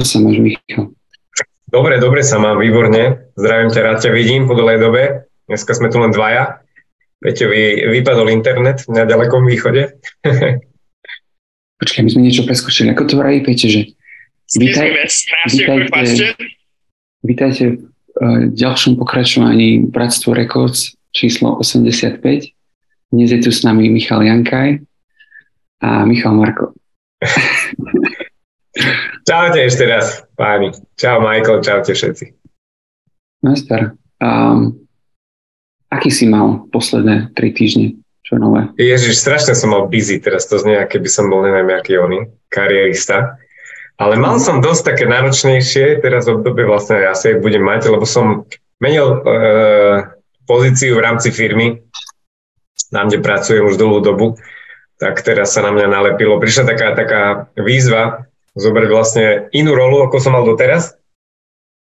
Ako sa máš, Michal? Dobre, dobre sa mám, výborne. Zdravím ťa, rád ťa vidím po dlhej dobe. Dneska sme tu len dvaja. Peťovi vypadol internet na ďalekom východe. Počkaj, my sme niečo preskočili. Ako to vraví, Peťo, že... Vítaj, vítajte, vítajte v uh, ďalšom pokračovaní Bratstvo Records číslo 85. Dnes je tu s nami Michal Jankaj a Michal Marko. Čaute ešte raz, páni. Čau Michael, čaute všetci. Master, um, aký si mal posledné tri týždne? Čo nové? Ježiš, strašne som mal busy teraz, to znie, keby som bol neviem, aký oný, karierista. Ale mal som dosť také náročnejšie, teraz v obdobie vlastne asi budem mať, lebo som menil e, pozíciu v rámci firmy, na kde pracujem už dlhú dobu, tak teraz sa na mňa nalepilo. Prišla taká, taká výzva, zobrať vlastne inú rolu, ako som mal doteraz.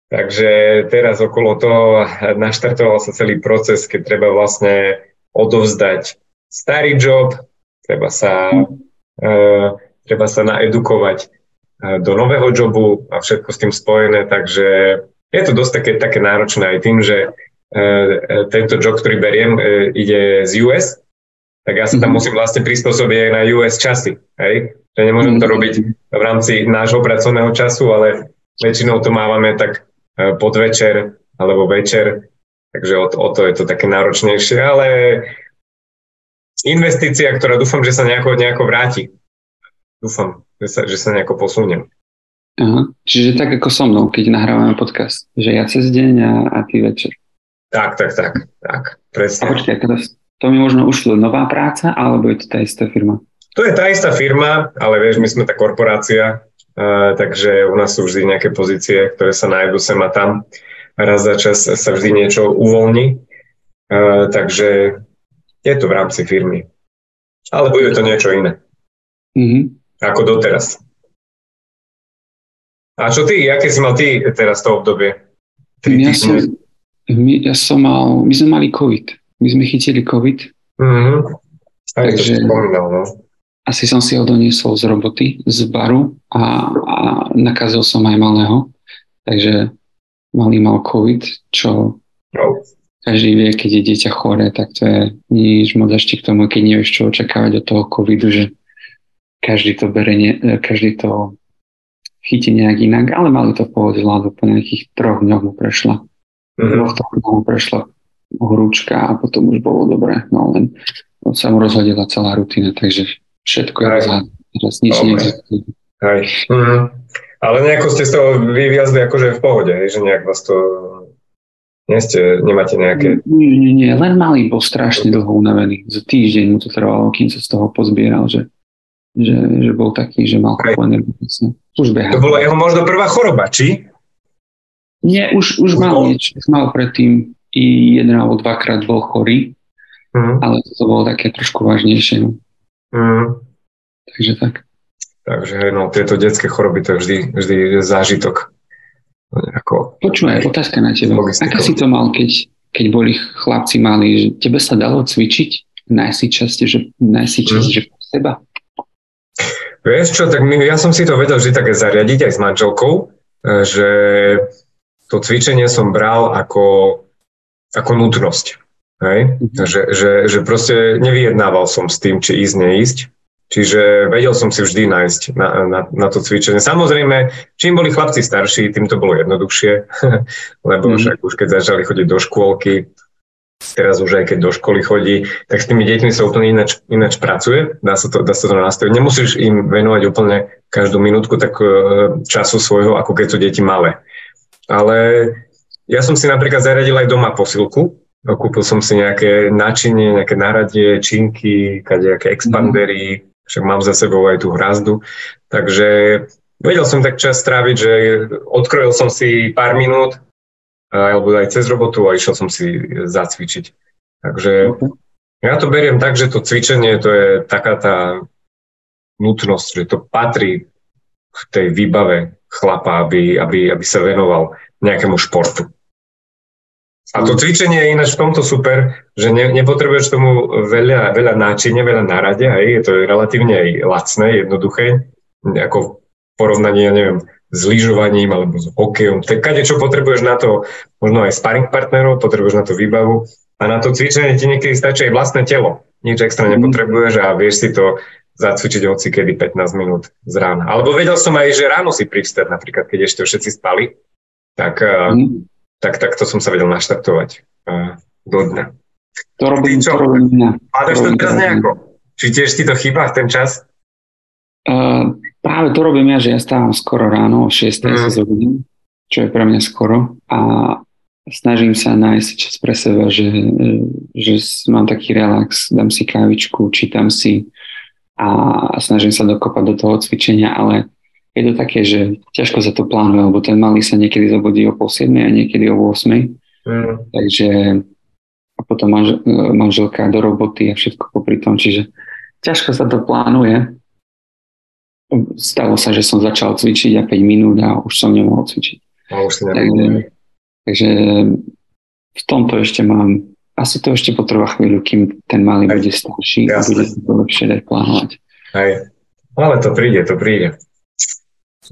Takže teraz okolo toho naštartoval sa celý proces, keď treba vlastne odovzdať starý job, treba sa, uh, treba sa naedukovať uh, do nového jobu a všetko s tým spojené, takže je to dosť také, také náročné aj tým, že uh, tento job, ktorý beriem, uh, ide z US, tak ja sa tam mm-hmm. musím vlastne prispôsobiť aj na US časy. Hej? Že nemôžem to mhm. robiť v rámci nášho pracovného času, ale väčšinou to mávame tak e, podvečer alebo večer, takže o to, o to je to také náročnejšie, ale investícia, ktorá dúfam, že sa nejako, nejako vráti. Dúfam, že sa, že sa nejako posuniem. Aha. Čiže tak ako so mnou, keď nahrávame podcast, že ja cez deň a, a ty večer. Tak, tak, tak, tak, presne. A počkaj, teraz to mi možno ušlo nová práca, alebo je to tá istá firma? To je tá istá firma, ale vieš, my sme tá korporácia, uh, takže u nás sú vždy nejaké pozície, ktoré sa nájdu sem a tam. Raz za čas sa vždy niečo uvoľní, uh, takže je to v rámci firmy. Ale bude to niečo iné. Mm-hmm. Ako doteraz. A čo ty, aké si mal ty teraz to obdobie? ja, som, my, ja som mal, my sme mali COVID. My sme chytili COVID. Mm-hmm. Aj takže, to spomínal, no asi som si ho doniesol z roboty, z baru a, a nakazil som aj malého. Takže malý mal COVID, čo no. každý vie, keď je dieťa choré, tak to je nič moc ešte k tomu, keď nevieš, čo očakávať od toho COVIDu, že každý to bere, ne, každý to chytí nejak inak, ale mali to v pohode zvládnu, po nejakých troch dňoch mu prešla. Mm-hmm. Dvoch mu prešla horúčka a potom už bolo dobré, no len sa mu rozhodila celá rutina, takže Všetko je. Teraz nič okay. neexistuje. Hej. Mm. Ale nejako ste z toho vyviazli akože v pohode, že nejak vás to... Nie ste, nemáte nejaké... Nie, nie, nie, len malý bol strašne dlho unavený. Za týždeň mu to trvalo, kým sa z toho pozbieral, že, že, že bol taký, že mal kopu energie. Už behal. To bola jeho možno prvá choroba, či? Nie, už, už mal niečo. Už mal predtým i jeden alebo dvakrát bol chorý, mm. ale to bolo také trošku vážnejšie. No. Mm. Takže tak. Takže no, tieto detské choroby to je vždy, vždy zážitok. Ako... Počúvaj, otázka na teba. Aké si to mal, keď, keď boli chlapci mali, že tebe sa dalo cvičiť najsi časť, že, najsi časť, mm. že seba? Vieš čo, tak my, ja som si to vedel vždy také zariadiť aj s manželkou, e, že to cvičenie som bral ako, ako nutnosť. Hej? Mm-hmm. Že, že, že proste nevyjednával som s tým, či ísť, neísť. Čiže vedel som si vždy nájsť na, na, na to cvičenie. Samozrejme, čím boli chlapci starší, tým to bolo jednoduchšie, lebo mm-hmm. však už keď začali chodiť do škôlky, teraz už aj keď do školy chodí, tak s tými deťmi sa úplne ináč, ináč pracuje, dá sa to, dá sa to nastaviť. Nemusíš im venovať úplne každú minútku tak e, času svojho, ako keď sú deti malé. Ale ja som si napríklad zaradil aj doma posilku, Kúpil som si nejaké načinie, nejaké naradie, činky, nejaké expandery, mm. však mám za sebou aj tú hrazdu. Takže vedel som tak čas stráviť, že odkrojil som si pár minút, alebo aj cez robotu a išiel som si zacvičiť. Takže okay. ja to beriem tak, že to cvičenie to je taká tá nutnosť, že to patrí v tej výbave chlapa, aby, aby, aby sa venoval nejakému športu. A to cvičenie je ináč v tomto super, že ne, nepotrebuješ tomu veľa, veľa náčinia, veľa nárade, hej, je to relatívne aj lacné, jednoduché, ako porovnanie, ja neviem, s lyžovaním alebo s hokejom. Tak kade, čo potrebuješ na to, možno aj sparring partnerov, potrebuješ na to výbavu a na to cvičenie ti niekedy stačí aj vlastné telo. Nič extra mhm. nepotrebuješ a vieš si to zacvičiť hoci kedy 15 minút z rána. Alebo vedel som aj, že ráno si privstať, napríklad keď ešte všetci spali, tak, mm. Tak, tak to som sa vedel naštartovať uh, do dňa. To robím, čo? to robím dňa. Pádaš to teraz nejako? Či tiež ti to chýba ten čas? Uh, práve to robím ja, že ja stávam skoro ráno, o 6. Mm. sa zobudím, čo je pre mňa skoro a snažím sa nájsť čas pre seba, že, že mám taký relax, dám si kávičku, čítam si, a snažím sa dokopať do toho cvičenia, ale je to také, že ťažko sa to plánuje, lebo ten malý sa niekedy zobudí o pol 7 a niekedy o 8. Mm. Takže a potom manž, manželka do roboty a všetko popri tom, čiže ťažko sa to plánuje. Stalo sa, že som začal cvičiť a 5 minút a už som nemohol cvičiť. A už takže, takže v tomto ešte mám asi to ešte potrvá chvíľu, kým ten malý bude starší a bude sa to lepšie dať plánovať. Hej. Ale to príde, to príde.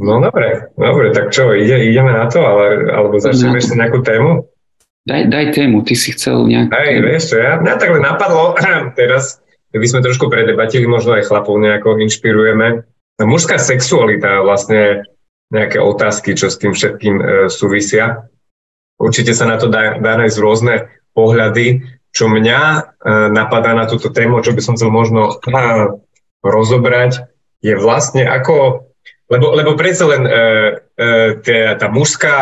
No dobre, dobre, tak čo, ide, ideme na to, ale, alebo začneme ešte nejakú tému? Daj, daj tému, ty si chcel nejakú Hej, vieš čo, ja, mňa takhle napadlo teraz, by sme trošku predebatili, možno aj chlapov nejako inšpirujeme. Mužská sexualita, vlastne nejaké otázky, čo s tým všetkým e, súvisia. Určite sa na to dá, dá nájsť rôzne pohľady, čo mňa e, napadá na túto tému, čo by som chcel možno e, rozobrať, je vlastne ako, lebo, lebo predsa len e, tá, tá mužská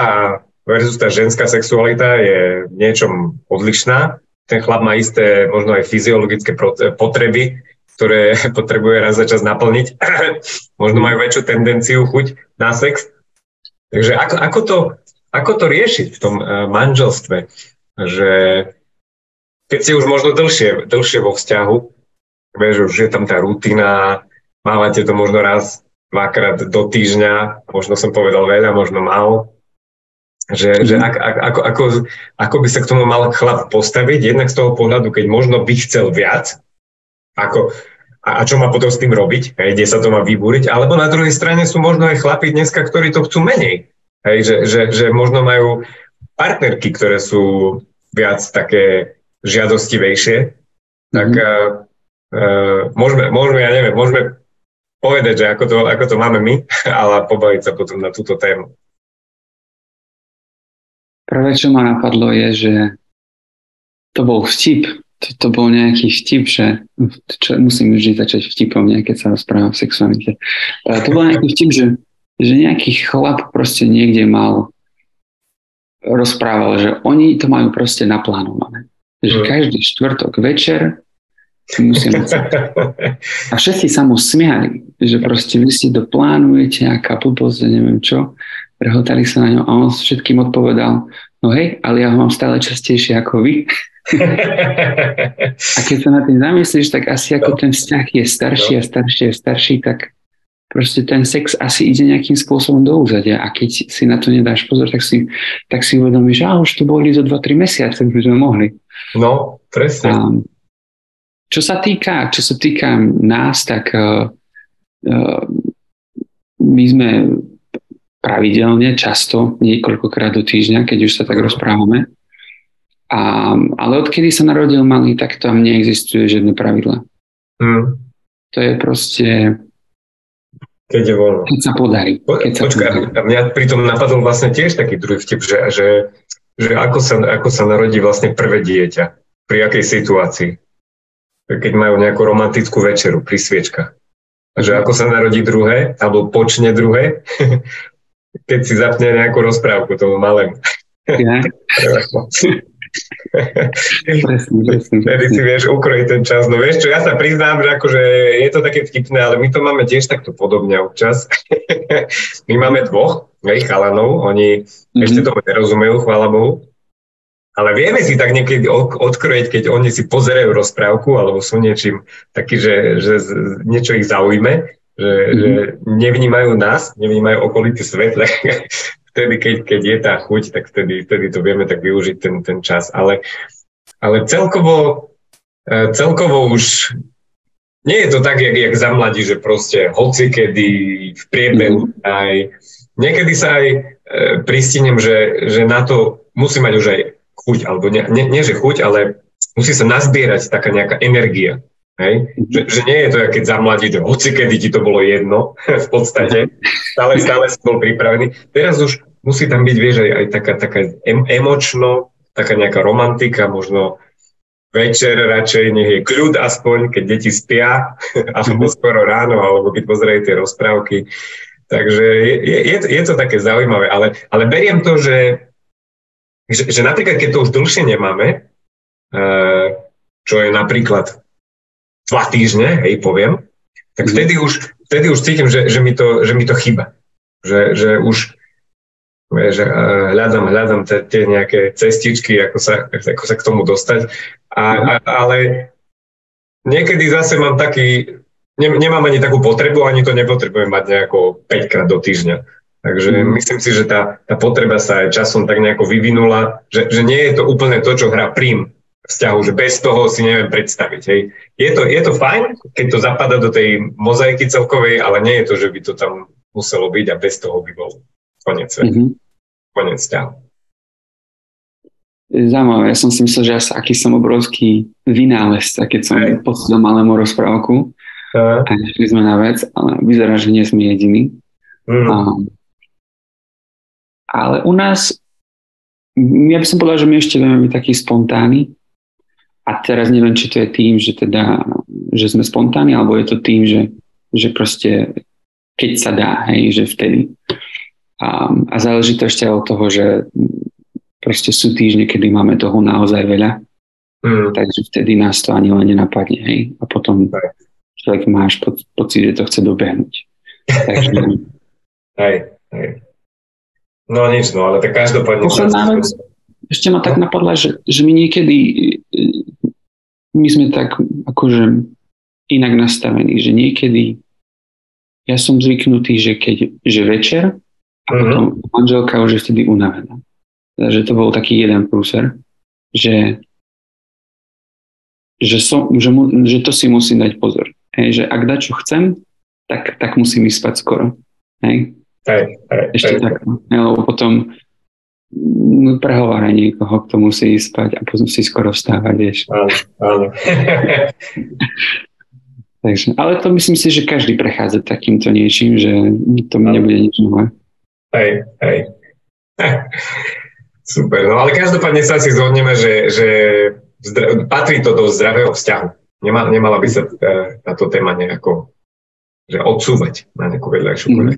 versus tá ženská sexualita je v niečom odlišná. Ten chlap má isté možno aj fyziologické potreby, ktoré potrebuje raz za čas naplniť. možno majú väčšiu tendenciu, chuť na sex. Takže ako, ako, to, ako to riešiť v tom manželstve? že keď si už možno dlhšie, dlhšie vo vzťahu, vieš, už je tam tá rutina, mávate to možno raz, dvakrát do týždňa, možno som povedal veľa, možno málo, že, mm. že ak, ak, ako, ako, ako by sa k tomu mal chlap postaviť, jednak z toho pohľadu, keď možno by chcel viac, ako, a, a čo má potom s tým robiť, hej, kde sa to má vybúriť, alebo na druhej strane sú možno aj chlapi dneska, ktorí to chcú menej, hej, že, že, že možno majú partnerky, ktoré sú viac také žiadostivejšie, tak mm-hmm. uh, môžeme, môžeme, ja neviem, môžeme povedať, že ako to, ako to máme my, ale pobaviť sa potom na túto tému. Prvé, čo ma napadlo, je, že to bol vtip. To, to bol nejaký vtip, že čo, musím vždy začať vtipom, nie, keď sa rozprávam o sexualite. To bol nejaký vtip, že, že nejaký chlap proste niekde mal rozprával, že oni to majú proste naplánované. Že mm. každý štvrtok večer musíme A všetci sa mu smiali, že proste vy si to plánujete, aká blbosť, neviem čo. Prehotali sa na ňo a on všetkým odpovedal, no hej, ale ja ho mám stále častejšie ako vy. a keď sa na tým zamyslíš, tak asi ako ten vzťah je starší a starší a starší, tak proste ten sex asi ide nejakým spôsobom do úzadia a keď si na to nedáš pozor, tak si, tak si uvedomíš, že už to boli zo 2-3 mesiace, by sme mohli. No, presne. A, čo sa týka, čo sa týka nás, tak uh, uh, my sme pravidelne, často, niekoľkokrát do týždňa, keď už sa tak rozprávame. A, ale odkedy sa narodil malý, tak tam neexistuje žiadne pravidla. Mm. To je proste keď je voľno. Keď sa podarí. Keď sa Počkaj, podarí. a mňa pritom napadol vlastne tiež taký druhý vtip, že, že, že ako, sa, ako sa narodí vlastne prvé dieťa, pri akej situácii. Keď majú nejakú romantickú večeru pri sviečkach. Že ako sa narodí druhé, alebo počne druhé, keď si zapne nejakú rozprávku tomu malému. Ja. Vtedy si vieš ukrojiť ten čas. No vieš čo, ja sa priznám, že akože je to také vtipné, ale my to máme tiež takto podobne občas. my máme dvoch, hej, chalanov, oni mm-hmm. ešte tomu nerozumejú, chvála Bohu. Ale vieme si tak niekedy odkrojiť, keď oni si pozerajú rozprávku alebo sú niečím taký, že, že niečo ich zaujme, že, mm-hmm. že nevnímajú nás, nevnímajú okolitý svet, vtedy, keď, keď je tá chuť, tak vtedy, vtedy to vieme tak využiť ten, ten čas. Ale, ale celkovo, e, celkovo už nie je to tak, jak, jak za mladí, že proste hoci kedy v priebehu mm. aj niekedy sa aj e, pristinem, že, že na to musí mať už aj chuť, alebo nie, nie, nie že chuť, ale musí sa nazbierať taká nejaká energia. Hej? Že, že nie je to, keď za mladí, že hoci kedy ti to bolo jedno, v podstate, stále, stále si bol pripravený. Teraz už musí tam byť, vieš, aj, aj taká, taká em, emočno, taká nejaká romantika, možno večer radšej nech je kľud aspoň, keď deti spia, alebo mhm. skoro ráno, alebo keď pozerajú tie rozprávky. Takže je, je, je to také zaujímavé, ale, ale beriem to, že, že, že napríklad keď to už dlhšie nemáme, uh, čo je napríklad dva týždne, hej, poviem, tak mhm. vtedy už, vtedy už cítim, že, že, mi to, že mi to chýba. Že, že už že hľadám, hľadám tie nejaké cestičky, ako sa, ako sa k tomu dostať. A, a, ale niekedy zase mám taký, ne, nemám ani takú potrebu, ani to nepotrebujem mať nejako 5 krát do týždňa. Takže mm. myslím si, že tá, tá potreba sa aj časom tak nejako vyvinula, že, že nie je to úplne to, čo hrá prím vzťahu, že bez toho si neviem predstaviť. Hej. Je, to, je to fajn, keď to zapadá do tej mozaiky celkovej, ale nie je to, že by to tam muselo byť a bez toho by bol koniec sveta. Mm-hmm. Koniec vzťahu. Zaujímavé, ja som si myslel, že ja aký som obrovský vynálezca, keď som hey. malému rozprávku uh. a sme na vec, ale vyzerá, že nie sme jediní. Mm. Um, ale u nás, ja by som povedal, že my ešte vieme byť takí spontánni a teraz neviem, či to je tým, že teda, že sme spontánni, alebo je to tým, že, že proste keď sa dá, hej, že vtedy. Um, a záleží to ešte od toho, že proste sú týždne, kedy máme toho naozaj veľa, mm. takže vtedy nás to ani len nenapadne, hej. A potom človek máš po, pocit, že to chce dobehnúť. Takže... hej, hej. No nič, no, ale tak každopádne... Posledná vec, ešte ma tak napadla, že, že my niekedy my sme tak akože inak nastavení, že niekedy ja som zvyknutý, že keď, že večer a mm-hmm. potom manželka už je vtedy unavená že to bol taký jeden prúser, že, že, som, že, mu, že to si musím dať pozor. Hej, že ak dať, čo chcem, tak, tak musím ísť spať skoro. Hej? Hej, hej, Ešte hej. tak. Lebo potom no, prehovára niekoho, kto musí ísť spať a potom si skoro vstávať, vieš. Áno, áno. Takže, ale to myslím si, že každý prechádza takýmto niečím, že to mi nebude nič nové. Hej, hej. Super, no ale každopádne sa si zhodneme, že, že zdra- patrí to do zdravého vzťahu. Nemala, nemala by sa táto téma nejako že odsúvať na nejakú vedľajšiu mm.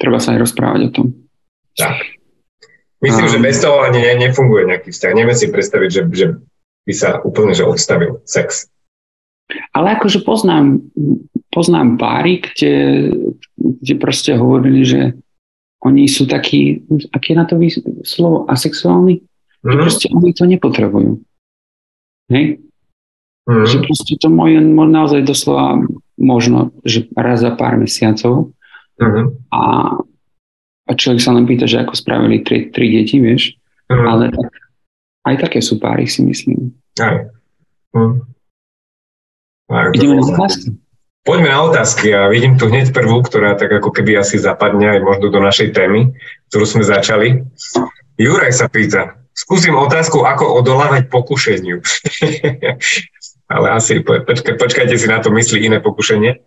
Treba sa aj rozprávať o tom. Tak. Myslím, a... že bez toho ani ne, nefunguje nejaký vzťah. Neviem si predstaviť, že, že by sa úplne že odstavil sex. Ale akože poznám, poznám páry, kde, kde proste hovorili, že oni sú takí, aké na to slovo, asexuálni, mm. že proste oni to nepotrebujú. Hej? Mm. Že proste to moje naozaj doslova možno, že raz za pár mesiacov mm. a, a človek sa len pýta, že ako spravili tri, tri deti, vieš, mm. ale tak, aj také sú páry, si myslím. Aj. Mm. Ideme na otázky. Poďme na otázky a vidím tu hneď prvú, ktorá tak ako keby asi zapadne aj možno do našej témy, ktorú sme začali. Juraj sa pýta, skúsim otázku, ako odolávať pokušeniu. Ale asi, počka, počkajte si na to myslí iné pokušenie.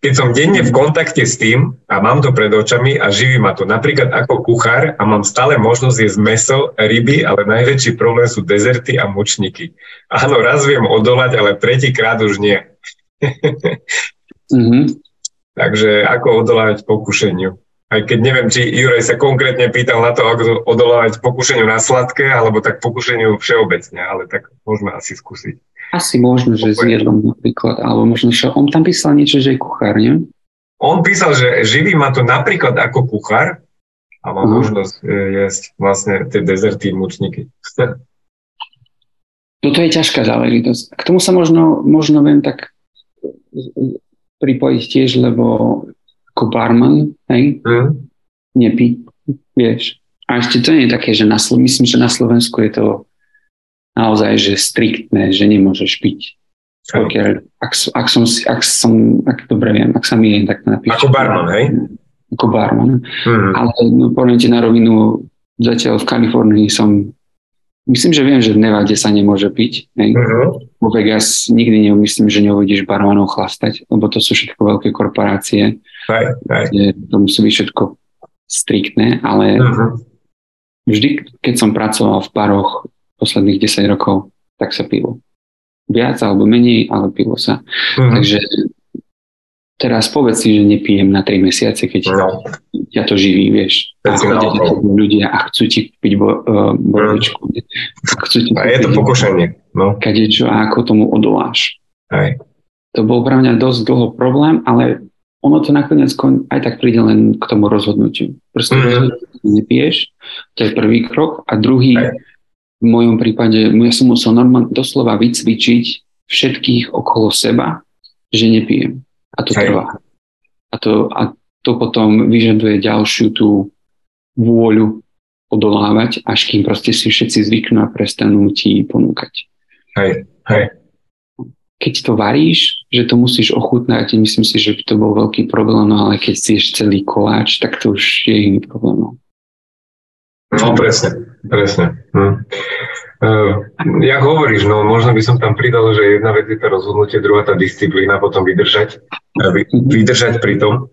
Keď som denne v kontakte s tým a mám to pred očami a živí ma to, napríklad ako kuchár a mám stále možnosť jesť meso, ryby, ale najväčší problém sú dezerty a mučníky. Áno, raz viem odolať, ale tretíkrát už nie. Mm-hmm. Takže ako odolávať pokušeniu? Aj keď neviem, či Juraj sa konkrétne pýtal na to, ako odolávať pokušeniu na sladké, alebo tak pokušeniu všeobecne, ale tak môžeme asi skúsiť. Asi možno, že s jedlom napríklad, alebo možno, že on tam písal niečo, že je kuchár, nie? On písal, že živí ma to napríklad ako kuchár a má uh-huh. možnosť e, jesť vlastne tie dezerty, mučníky. Toto je ťažká záležitosť. K tomu sa možno, možno viem tak pripojiť tiež, lebo ako barman, hej, mm. nepí, vieš. A ešte to nie je také, že na Slovensku, myslím, že na Slovensku je to naozaj, že striktné, že nemôžeš piť. Pokiaľ, ak, ak, som, ak som, ak dobre viem, ak sa mi tak napíšte. Ako barman, hej? Ako barman. Mm-hmm. Ale no, poviem ti na rovinu, zatiaľ v Kalifornii som, myslím, že viem, že v Nevade sa nemôže piť. Hej? Mm-hmm. Vo Vegas nikdy nemyslím, že neuvidíš barmanov chlastať, lebo to sú všetko veľké korporácie. Hej, hej. To musí byť všetko striktné, ale mm-hmm. vždy, keď som pracoval v baroch posledných 10 rokov, tak sa pilo viac alebo menej, ale pilo sa. Mm-hmm. Takže teraz povedz si, že nepijem na 3 mesiace, keď no. ťa to živí, vieš. A ľudia a chcú ti kúpiť bo, uh, borovičku. Mm. a je to pokušenie. No. Kadečo a ako tomu odoláš. Aj. To bol pre mňa dosť dlho problém, ale ono to nakoniec aj tak príde len k tomu rozhodnutiu. Proste mm-hmm. nepiješ, to je prvý krok a druhý, aj v mojom prípade ja som musel normálne doslova vycvičiť všetkých okolo seba, že nepijem. A to Hej. trvá. A to, a to potom vyžaduje ďalšiu tú vôľu odolávať, až kým proste si všetci zvyknú a prestanú ti ponúkať. Hej, hej. Keď to varíš, že to musíš ochutnať, myslím si, že by to bol veľký problém, no ale keď si celý koláč, tak to už je iný problém. No. No presne, presne. Hm. Uh, jak hovoríš, no možno by som tam pridal, že jedna vec je to rozhodnutie, druhá tá disciplína, potom vydržať, vy, vydržať pri tom.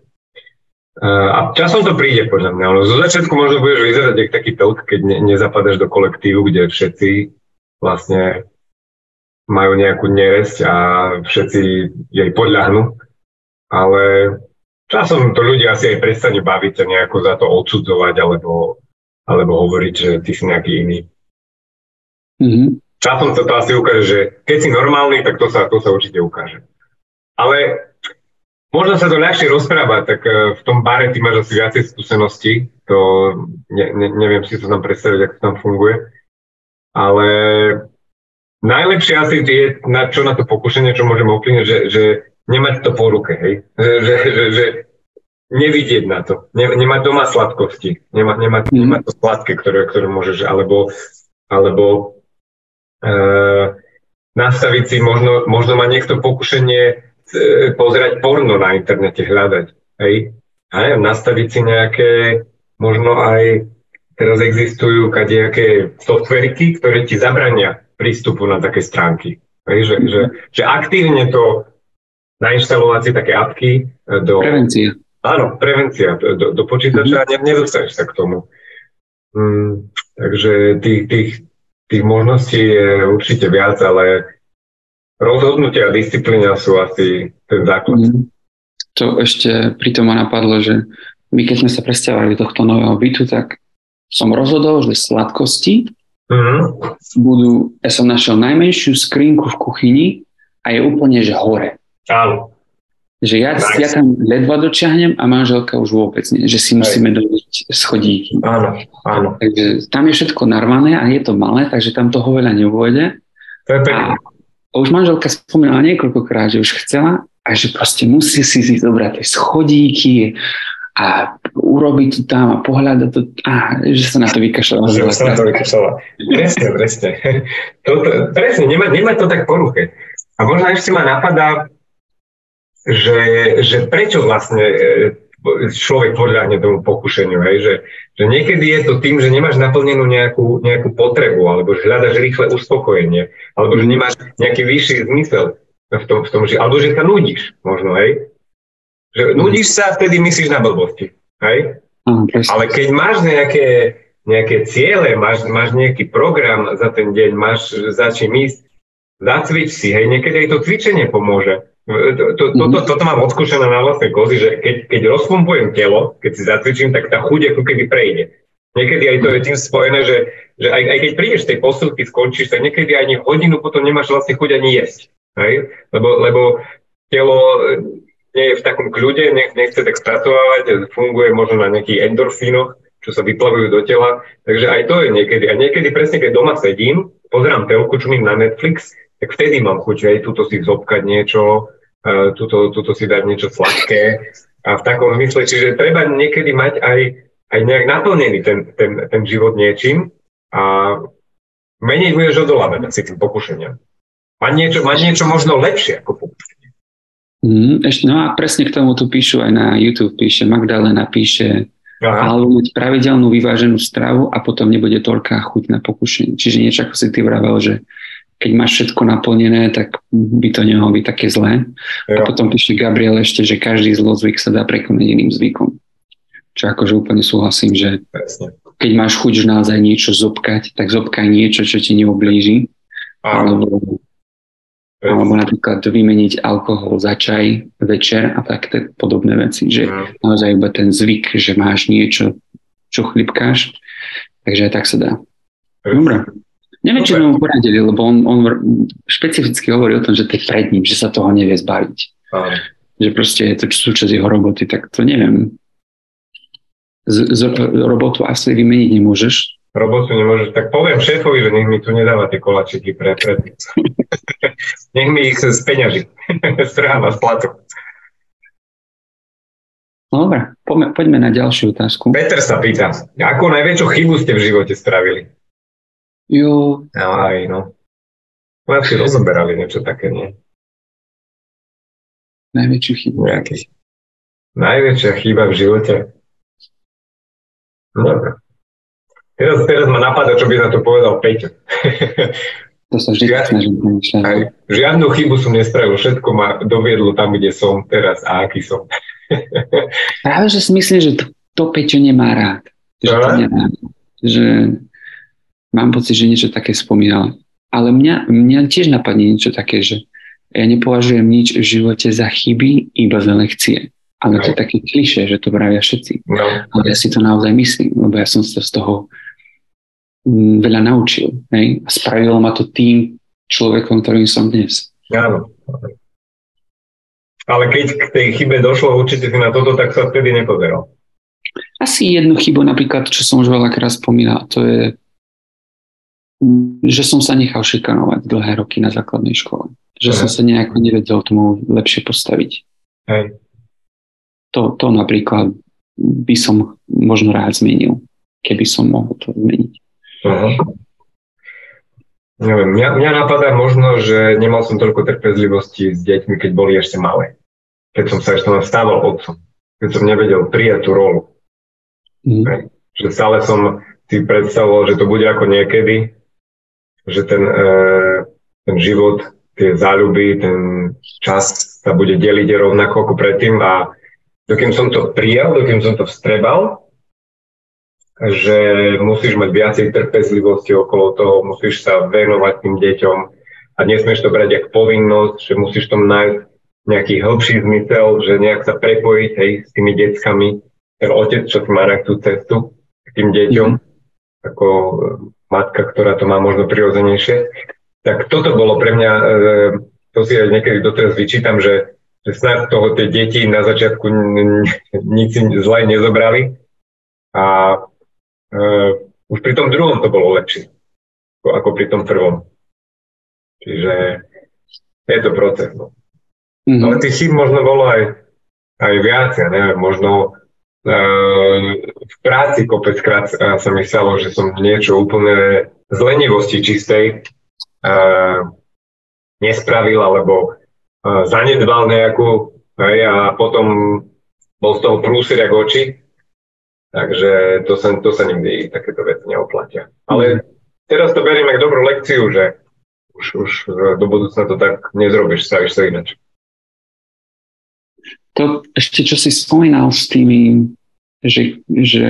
Uh, a časom to príde podľa mňa. No, zo začiatku možno budeš vyzerať jak taký telk, keď ne, nezapadaš do kolektívu, kde všetci vlastne majú nejakú neresť a všetci jej podľahnú. Ale časom to ľudia asi aj prestane baviť a nejako za to odsudzovať alebo alebo hovoriť, že ty si nejaký iný. Mm-hmm. Časom sa to asi ukáže, že keď si normálny, tak to sa, to sa určite ukáže. Ale možno sa to ľahšie rozprávať, tak e, v tom bare ty máš asi viacej skúseností, to ne, ne, neviem si to tam predstaviť, ako to tam funguje, ale najlepšie asi je, na, čo na to pokušenie, čo môžeme ovplyvniť, že, že nemať to po ruke, hej? Že, že, že, že nevidieť na to, ne, nemať doma sladkosti, nemať, nemať, mm. nemať to sladké, ktoré, ktoré môžeš, alebo, alebo e, nastaviť si, možno, možno má niekto pokušenie e, pozerať porno na internete, hľadať, hej, a nastaviť si nejaké, možno aj teraz existujú kadejaké softverky, ktoré ti zabrania prístupu na také stránky. Hej, že, že, že aktívne to nainštalovať si také apky do... Prevencia Áno, prevencia do, do počítača mm-hmm. ne, nedostaneš sa k tomu. Mm, takže tých, tých, tých možností je určite viac, ale rozhodnutia a disciplína sú asi ten základ. Mm-hmm. To ešte pri tom ma napadlo, že my keď sme sa presťahovali do tohto nového bytu, tak som rozhodol, že sladkosti mm-hmm. budú, ja som našiel najmenšiu skrinku v kuchyni a je úplne, že hore. Áno. Že ja, nice. ja tam ledva dočiahnem a manželka už vôbec nie, že si musíme dojsť schodíky. Áno, áno. Takže tam je všetko narvané a je to malé, takže tam toho veľa nevôjde. To je pekné. A už manželka spomínala niekoľkokrát, že už chcela a že proste musí si si zobrať tie schodíky a urobiť to tam a pohľadať to, a že sa na to vykašľala. Že sa na to vykašľala. Presne, presne. Toto, presne, nemá, nemá to tak poruche. A možno ešte ma napadá, že, že prečo vlastne e, človek podľahne tomu pokušeniu, hej? Že, že niekedy je to tým, že nemáš naplnenú nejakú, nejakú potrebu, alebo že hľadaš rýchle uspokojenie, alebo že nemáš nejaký vyšší zmysel v tom, v tom že, alebo že sa nudíš možno, hej? Že nudíš sa vtedy myslíš na blbosti, hej? Ale keď máš nejaké, nejaké ciele, máš, máš nejaký program za ten deň, máš za čím ísť, zacvič si, hej, niekedy aj to cvičenie pomôže. To, to, to, to, toto mám odskúšané na vlastnej kozy, že keď, keď rozpumpujem telo, keď si zacvičím, tak tá chuť ako keby prejde. Niekedy aj to je tým spojené, že, že aj, aj keď prídeš z tej posilky, skončíš, tak niekedy ani hodinu potom nemáš vlastne chuť ani jesť. Hej? Lebo, lebo telo nie je v takom kľude, nech, nechce tak spracovávať, funguje možno na nejakých endorfínoch, čo sa vyplavujú do tela. Takže aj to je niekedy. A niekedy presne, keď doma sedím, pozerám telku, čumím na Netflix, tak vtedy mám chuť aj túto si zobkať niečo, tuto, tuto si dať niečo sladké a v takom zmysle, čiže treba niekedy mať aj, aj nejak naplnený ten, ten, ten život niečím a menej budeš odolávať asi tým pokušeniam. Má niečo, má niečo možno lepšie ako popuštenie. Mm, ešte, no a presne k tomu tu píšu aj na YouTube, píše Magdalena, píše Aha. alebo mať pravidelnú vyváženú stravu a potom nebude toľká chuť na pokušenie. Čiže niečo ako si ty vravel, že keď máš všetko naplnené, tak by to nemohlo byť také zlé. Jo. A potom píše Gabriel ešte, že každý zlozvyk sa dá prekonať iným zvykom. Čo akože úplne súhlasím, že Presne. keď máš chuť naozaj niečo zobkať, tak zobkaj niečo, čo ti neoblíži. Alebo, alebo napríklad vymeniť alkohol za čaj večer a tak podobné veci. Že Aha. naozaj iba ten zvyk, že máš niečo, čo chlipkáš, takže aj tak sa dá. Dobre. Neviem, či mu poradili, lebo on, on špecificky hovorí o tom, že to je pred ním, že sa toho nevie zbaviť. Áno. Že proste je to súčasť jeho roboty, tak to neviem. Z, z, robotu asi vymeniť nemôžeš. Robotu nemôžeš, tak poviem šéfovi, že nech mi tu nedáva tie kolačiky pre, pre Nech mi ich speňaží. Strháva z platu. No dobre, poďme, poďme na ďalšiu otázku. Peter sa pýta, akú najväčšiu chybu ste v živote spravili? Jo. Aj, no. Si rozoberali niečo také, nie? Najväčšiu chybu. Nejaký. Najväčšia chyba v živote. No, dobre. Teraz, teraz ma napadá, čo by na to povedal Peťo. To sa vždy Žiad, snažím Aj, žiadnu chybu som nespravil, všetko ma doviedlo tam, kde som teraz a aký som. Práve, že si myslím, že to, to Peťo nemá rád. Že, to nemá, že mám pocit, že niečo také spomínal. Ale mňa, mňa tiež napadne niečo také, že ja nepovažujem nič v živote za chyby, iba za lekcie. Ale to je také kliše, že to pravia všetci. No. Ale ja si to naozaj myslím, lebo ja som sa z toho mm, veľa naučil. Hej? A spravilo ma to tým človekom, ktorým som dnes. Áno. Ale keď k tej chybe došlo určite si na toto, tak sa vtedy nepozeral. Asi jednu chybu napríklad, čo som už veľakrát spomínal, to je že som sa nechal šikanovať dlhé roky na základnej škole. Že Aha. som sa nejako nevedel tomu lepšie postaviť. Hej. To, to napríklad by som možno rád zmenil, keby som mohol to zmeniť. Aha. Neviem, mňa, mňa napadá možno, že nemal som toľko trpezlivosti s deťmi, keď boli ešte malé. Keď som sa ešte len stával otcom. Keď som nevedel prijať tú rolu. Mm. Že stále som si predstavoval, že to bude ako niekedy že ten, e, ten život, tie záľuby, ten čas sa bude deliť rovnako ako predtým a dokým som to prijal, dokým som to vstrebal, že musíš mať viacej trpezlivosti okolo toho, musíš sa venovať tým deťom a nesmieš to brať ako povinnosť, že musíš tom nájsť nejaký hĺbší zmysel, že nejak sa prepojiť hej, s tými deckami, ten otec, čo si má na tú cestu k tým deťom, mm. ako matka, ktorá to má možno prirodzenejšie. Tak toto bolo pre mňa, e, to si aj niekedy doteraz vyčítam, že, že snad toho tie deti na začiatku nič zle nezobrali a uh, už pri tom druhom to bolo lepšie ako, ako pri tom prvom. Čiže je to proces. No. Mm-hmm. Ale tých chyb možno bolo aj, aj viac, ja neviem, možno v práci kopeckrát sa mi stalo, že som niečo úplne z lenivosti čistej nespravil alebo zanedbal nejakú hej, a potom bol z toho prúser jak oči. Takže to sa, to sa nikdy takéto veci neoplatia. Ale teraz to beriem ako dobrú lekciu, že už, už do budúcna to tak nezrobíš, stavíš sa inač. To ešte, čo si spomínal s tými že, že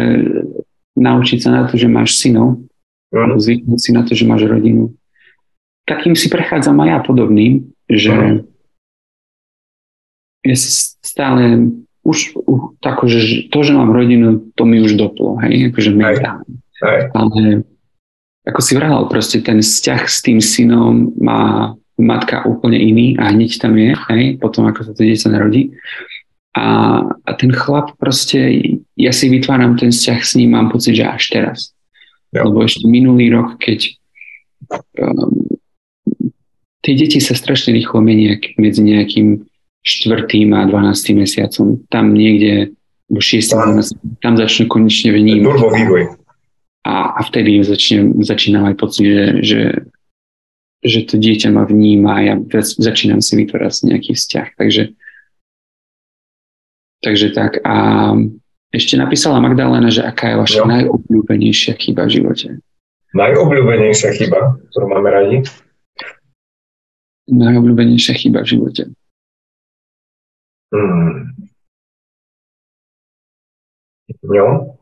naučiť sa na to, že máš synov, mm. zvyknúť si na to, že máš rodinu. Takým si prechádzam aj ja podobným, že mm. ja si stále už tako, že to, že mám rodinu, to mi už doplo, hej, akože mi Ale ako si vrahal, proste ten vzťah s tým synom má matka úplne iný a hneď tam je, hej, potom ako sa to dieťa narodí. A, a ten chlap proste, ja si vytváram ten vzťah s ním, mám pocit, že až teraz. Ja. Lebo ešte minulý rok, keď um, tie deti sa strašne rýchlo menia medzi nejakým štvrtým a 12. mesiacom. Tam niekde, bo 6. tam začnú konečne vnímať. A, a vtedy začne, začínam aj pocit, že, že že to dieťa ma vníma a ja začínam si vytvárať nejaký vzťah. Takže, takže tak. A ešte napísala Magdalena, že aká je vaša no. najobľúbenejšia chyba v živote. Najobľúbenejšia chyba, ktorú máme radi? Najobľúbenejšia chyba v živote. Hmm. No.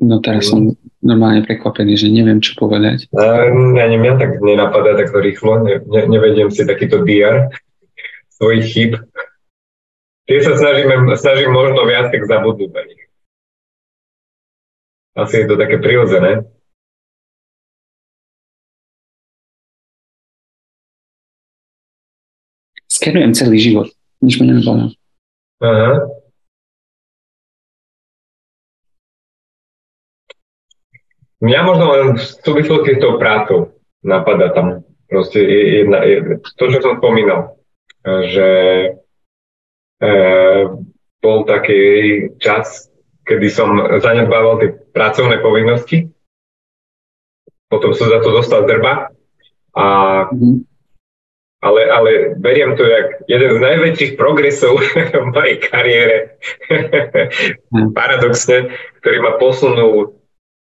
No teraz som normálne prekvapený, že neviem, čo povedať. Ani mňa tak nenapadá takto rýchlo, ne, ne, nevediem si takýto diar svojich chyb. Tie sa snažíme, snažím možno viac tak zabudnúť na nich. Asi je to také prirodzené. Skenujem celý život. Nič ma nenapadá. Aha. Mňa možno len v súvislosti s tou prácou napadá tam proste jedna, jedna, to, čo som spomínal, že e, bol taký čas, kedy som zanedbával tie pracovné povinnosti, potom som za to dostal drba, a, mm-hmm. ale, ale beriem to jak jeden z najväčších progresov v mojej kariére, mm. paradoxne, ktorý ma posunul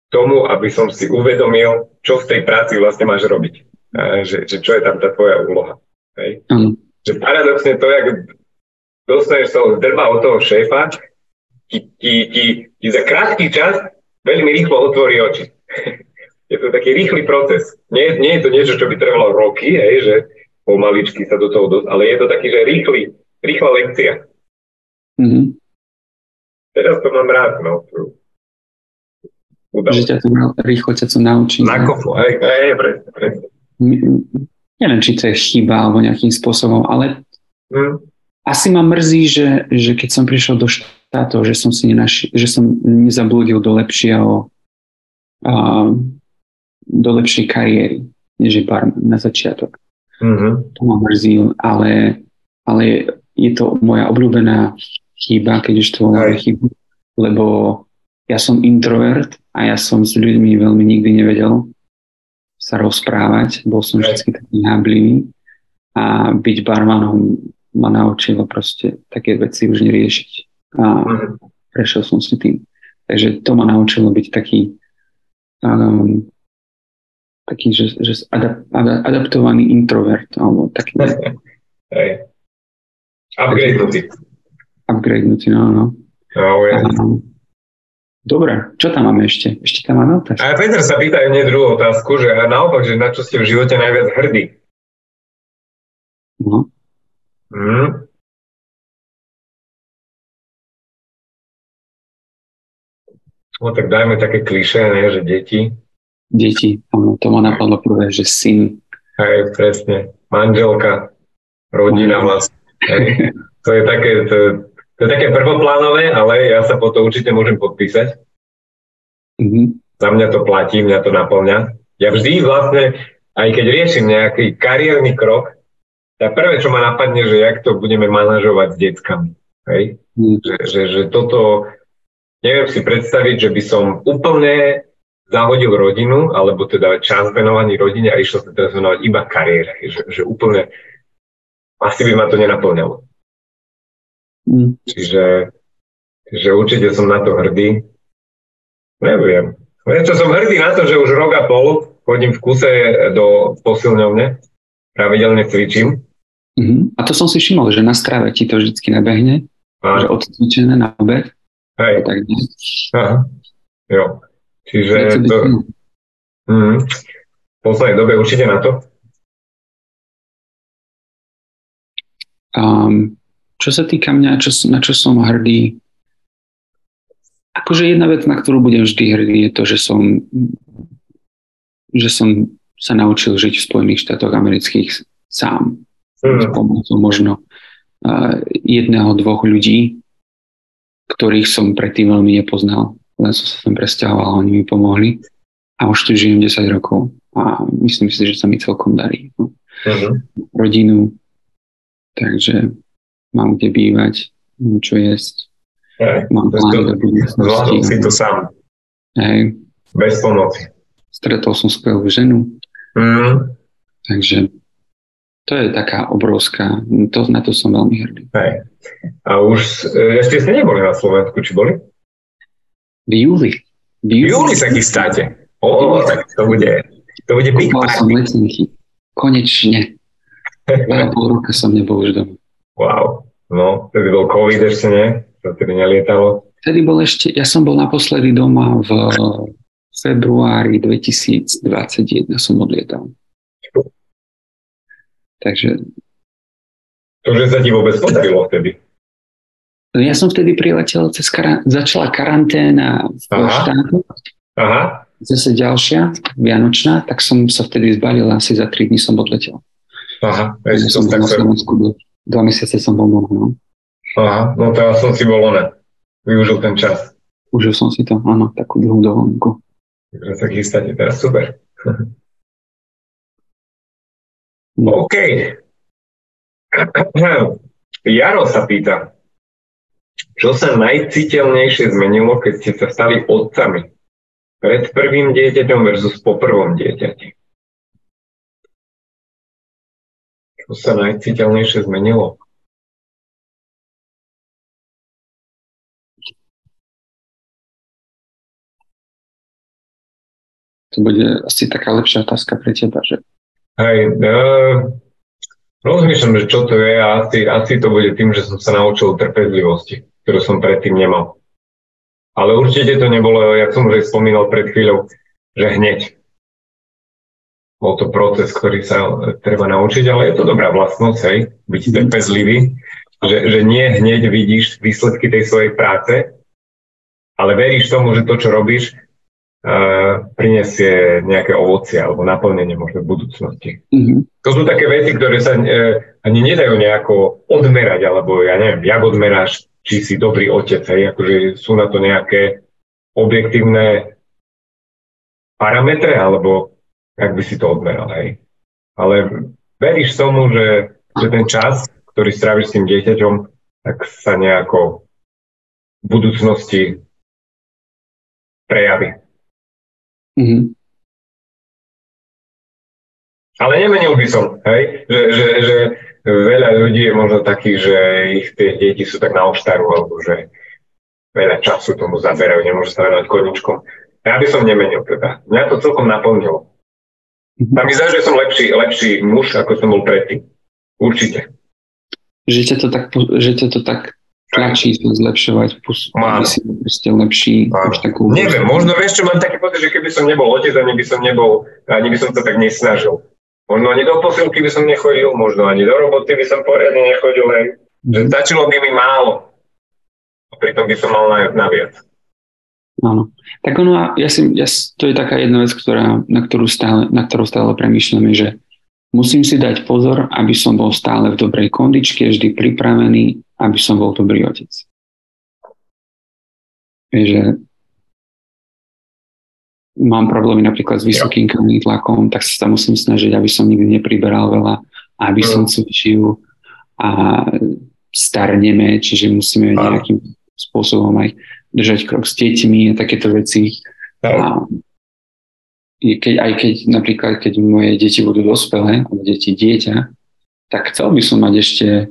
tomu, aby som si uvedomil, čo v tej práci vlastne máš robiť. A že, že čo je tam tá tvoja úloha. Hej? Mm. Že paradoxne to, jak dostaneš sa drba od toho šéfa, ti, ti, ti, ti za krátky čas veľmi rýchlo otvorí oči. je to taký rýchly proces. Nie, nie je to niečo, čo by trvalo roky, hej, že pomaličky sa do toho dosť, ale je to taký, že rýchly, rýchla lekcia. Mm-hmm. Teraz to mám rád, no udalo. Že ťa to rýchlo ťa to naučí. Na kofu, aj, aj, presne, presne. Neviem, či to je chyba alebo nejakým spôsobom, ale hmm. asi ma mrzí, že, že keď som prišiel do štátov, že som si nenaši, že som nezablúdil do lepšieho uh, do lepšej kariéry, než je barman na začiatok. Mm-hmm. To ma mrzí, ale, ale je to moja obľúbená chyba, keď už to máme chybu, lebo ja som introvert a ja som s ľuďmi veľmi nikdy nevedel sa rozprávať. Bol som vždy taký náblivý a byť barmanom ma naučilo proste také veci už neriešiť. A prešiel som si tým. Takže to ma naučilo byť taký um, taký, že, že adap, adaptovaný introvert, alebo taký... Hej. Upgradenutý. Upgradenutý, no, no. no Dobre, čo tam máme ešte? Ešte tam máme otázku. A Peter sa pýta aj druhú otázku, že naopak, že na čo ste v živote najviac hrdí? No. Hmm. No tak dajme také klišé, ne, že deti. Deti, áno, to ma napadlo prvé, že syn. Hej, presne. Manželka, rodina vlastne. Hej. To je také, to, to je také prvoplánové, ale ja sa po to určite môžem podpísať. Mm-hmm. Za mňa to platí, mňa to naplňa. Ja vždy vlastne, aj keď riešim nejaký kariérny krok, tak prvé, čo ma napadne, že jak to budeme manažovať s deckami. Hej? Mm. Že, že, že toto, neviem si predstaviť, že by som úplne zahodil rodinu, alebo teda čas venovaný rodine a išiel sa teraz venovať iba kariére. Že, že úplne, asi by ma to nenaplňalo. Mm. Čiže, že určite som na to hrdý. Neviem. Vieš čo, som hrdý na to, že už rok a pol chodím v kuse do posilňovne, pravidelne cvičím. Mm-hmm. A to som si všimol, že na strave ti to vždy nabehne, a. že odcvičené na obed. Hej. Tak, Aha. Jo. Čiže to... Mm, v poslednej dobe určite na to. Um, čo sa týka mňa, čo, na čo som hrdý, akože jedna vec, na ktorú budem vždy hrdý, je to, že som, že som sa naučil žiť v Spojených štátoch amerických sám. Mm. S pomocou možno uh, jedného, dvoch ľudí, ktorých som predtým veľmi nepoznal. Len som sa tam presťahoval, oni mi pomohli. A už tu žijem 10 rokov a myslím si, že sa mi celkom darí. No. Uh-huh. Rodinu, takže mám kde bývať, mám čo jesť. Hej, mám to- budúcnosti. Zvládol si to sám, Hej, bez pomoci. stretol som skvelú ženu, Mm, takže to je taká obrovská, to, na to som veľmi hrdý. hej. A už, e, ešte ste neboli na Slovensku, či boli? V júli. V V júli sa chystáte. Ó, tak to bude, to bude big Kúpal som party. letenky. Konečne. Dva pol roka som nebol už doma. Wow. No, vtedy bol COVID ešte, nie? To tedy nelietalo. Vtedy bol ešte, ja som bol naposledy doma v februári 2021 som odlietal. Takže To, že sa ti vôbec podarilo vtedy. ja som vtedy priletel cez karant- začala karanténa v Aha. štátu, Aha, zase ďalšia, Vianočná, tak som sa vtedy zbalil, asi za 3 dní som odletel. aha, Ja som som tak na. Slovensku, dva mesiace som bol doma, no. Aha, no ja som si bol oné. Využil ten čas. Užil som si to, áno, takú dlhú dovolenku. Takže sa chystáte teraz, super. No. OK. Jaro sa pýta, čo sa najciteľnejšie zmenilo, keď ste sa stali otcami? Pred prvým dieťaťom versus po prvom dieťati. Čo sa najciteľnejšie zmenilo? To bude asi taká lepšia otázka pre teba, že Hej, uh, rozmýšľam, že čo to je a asi, asi to bude tým, že som sa naučil trpezlivosti, ktorú som predtým nemal. Ale určite to nebolo, jak som už aj spomínal pred chvíľou, že hneď. Bol to proces, ktorý sa e, treba naučiť, ale je to dobrá vlastnosť, hej, byť trpezlivý, že, že nie hneď vidíš výsledky tej svojej práce, ale veríš tomu, že to, čo robíš, uh, prinesie nejaké ovocie alebo naplnenie možno v budúcnosti. mhm. To sú také veci, ktoré sa e, ani nedajú nejako odmerať, alebo ja neviem, jak odmeráš, či si dobrý otec, hej, akože sú na to nejaké objektívne parametre, alebo jak by si to odmeral, hej. Ale veríš tomu, že, že ten čas, ktorý stráviš s tým dieťaťom, tak sa nejako v budúcnosti prejaví. Mhm. Ale nemenil by som, hej, že, že, že veľa ľudí je možno takých, že ich tie deti sú tak na obstaru, alebo že veľa času tomu zaberajú, nemôžu sa venovať koničkom. Ja by som nemenil teda. Mňa to celkom naplnilo. Mhm. A mi zdá, že som lepší, lepší muž, ako som bol predtým. Určite. Že ťa to tak, že ťa to tak tlačí sa zlepšovať, pus- aby si proste lepší. Už takú, Neviem, možno vieš čo, mám taký pocit, že keby som nebol otec, ani by som nebol, ani by som sa tak nesnažil. Možno ani do posilky by som nechodil, možno ani do roboty by som poriadne nechodil, hej. Že stačilo by mi málo. A pritom by som mal na, na viac. Áno. Tak ono, ja si, ja, to je taká jedna vec, ktorá, na, ktorú stále, na ktorú stále premýšľame, že musím si dať pozor, aby som bol stále v dobrej kondičke, vždy pripravený, aby som bol dobrý otec. Že mám problémy napríklad s vysokým krvným tlakom, tak sa musím snažiť, aby som nikdy nepriberal veľa, aby som cvičil a starneme, čiže musíme nejakým spôsobom aj držať krok s deťmi a takéto veci. A keď, aj keď napríklad, keď moje deti budú dospelé, alebo deti dieťa, tak chcel by som mať ešte e,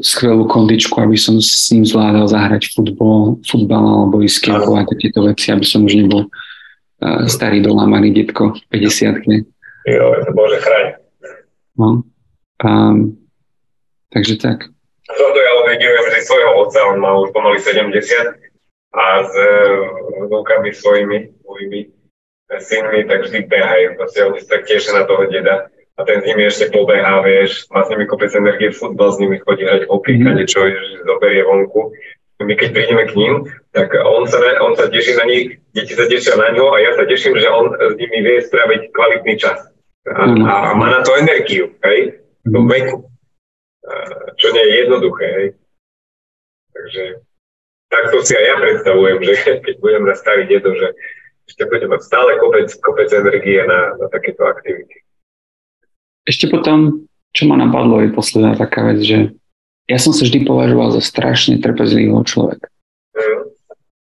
skvelú kondičku, aby som s ním zvládal zahrať futbol, futbal alebo ísť kempovať takéto veci, aby som už nebol uh, starý dolámaný detko v 50 Jo, Bože, chraň. no. um, Takže tak. Toto ja uvedujem, že svojho otca, on má už pomaly 70 a s e, vnúkami svojimi, svojimi synmi, tak vždy behajú. Proste oni sa tak tešia na toho deda a ten s nimi ešte pobehá, vieš, má s nimi kopec energie, futbal s nimi chodí hrať hokej, Mhm. mm. niečo, zoberie vonku. My keď prídeme k ním, tak on sa, on sa teší na nich, deti sa tešia na ňo a ja sa teším, že on s nimi vie spraviť kvalitný čas. A, Mhm. a, má na to energiu, hej, v tom veku. A, čo nie je jednoduché, hej. Takže takto si aj ja predstavujem, že keď budem na starý dedo, že ešte budem mať stále kopec, kopec energie na, na takéto aktivity. Ešte potom, čo ma napadlo, je posledná taká vec, že ja som sa vždy považoval za strašne trpezlivého človeka.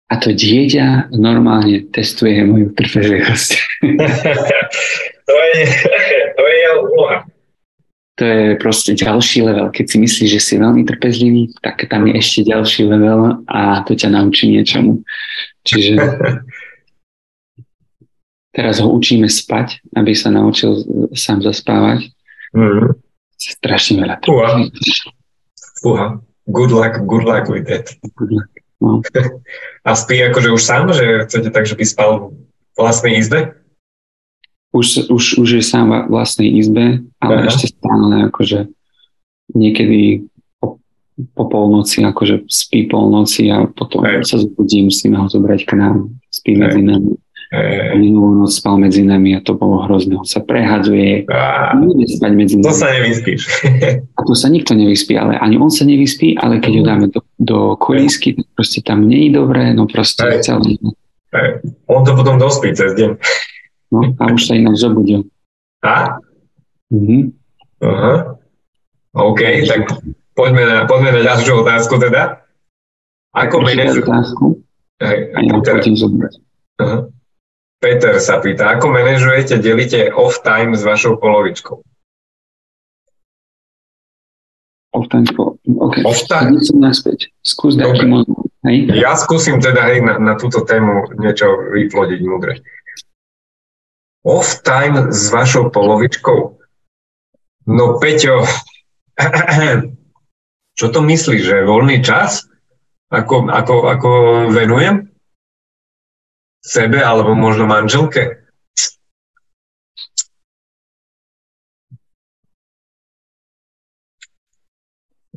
a to dieťa normálne testuje moju trpezlivosť. to je, to je úloha. To je proste ďalší level. Keď si myslíš, že si veľmi trpezlivý, tak tam je ešte ďalší level a to ťa naučí niečomu. Čiže teraz ho učíme spať, aby sa naučil sám zaspávať. Mm. Strašne veľa. Uha. Uha. Good luck, good luck with that. Good luck. No. A spí akože už sám, že chcete tak, že by spal v vlastnej izbe? Už, už, už je sám v vlastnej izbe, ale Aha. ešte stále akože niekedy po, po polnoci akože spí polnoci a potom Aj. sa zbudím, musíme ho zobrať k nám, spí Aj. medzi nami. E... Minulú noc spal medzi nami a to bolo hrozné. On sa prehadzuje. A... Nebude spať medzi nami. To sa nevyspíš. a tu sa nikto nevyspí, ale ani on sa nevyspí, ale keď ho dáme do, do kolísky, tak proste tam nie je dobré, no proste Hej. celé. Hej. On to potom dospí cez deň. No a už sa inak zobudil. A? Mhm. Aha. OK, tak poďme na, poďme na ďalšiu otázku teda. Ako manažujete... Otázku? Hej. Aha. Peter sa pýta, ako manažujete, delíte off time s vašou polovičkou? Off time, OK. Off time? Som naspäť. Skús dať? Ja skúsim teda hej, na, na túto tému niečo vyplodiť múdre. Off time s vašou polovičkou? No Peťo, čo to myslíš, že voľný čas? Ako, ako, ako venujem? sebe alebo možno manželke?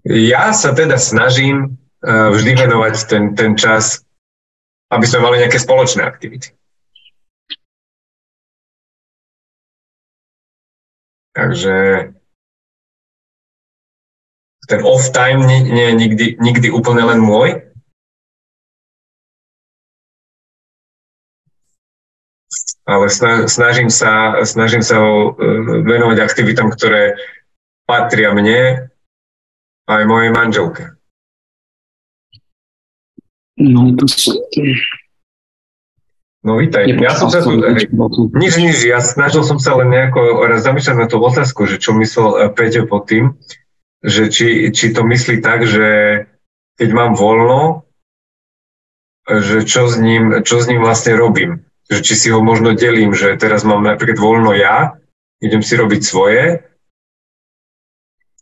Ja sa teda snažím uh, vždy venovať ten, ten čas, aby sme mali nejaké spoločné aktivity. Takže ten off time nie, nie je nikdy, nikdy úplne len môj, ale snažím sa, snažím sa e, venovať aktivitám, ktoré patria mne aj mojej manželke. No. No vítaj, ja som sa tu... Nič, nič, ja snažil som sa len nejako raz zamýšľať na tú otázku, že čo myslel e, Peťo pod tým, že či, či to myslí tak, že keď mám voľno, že čo s ním, čo s ním vlastne robím že či si ho možno delím, že teraz mám napríklad voľno ja, idem si robiť svoje,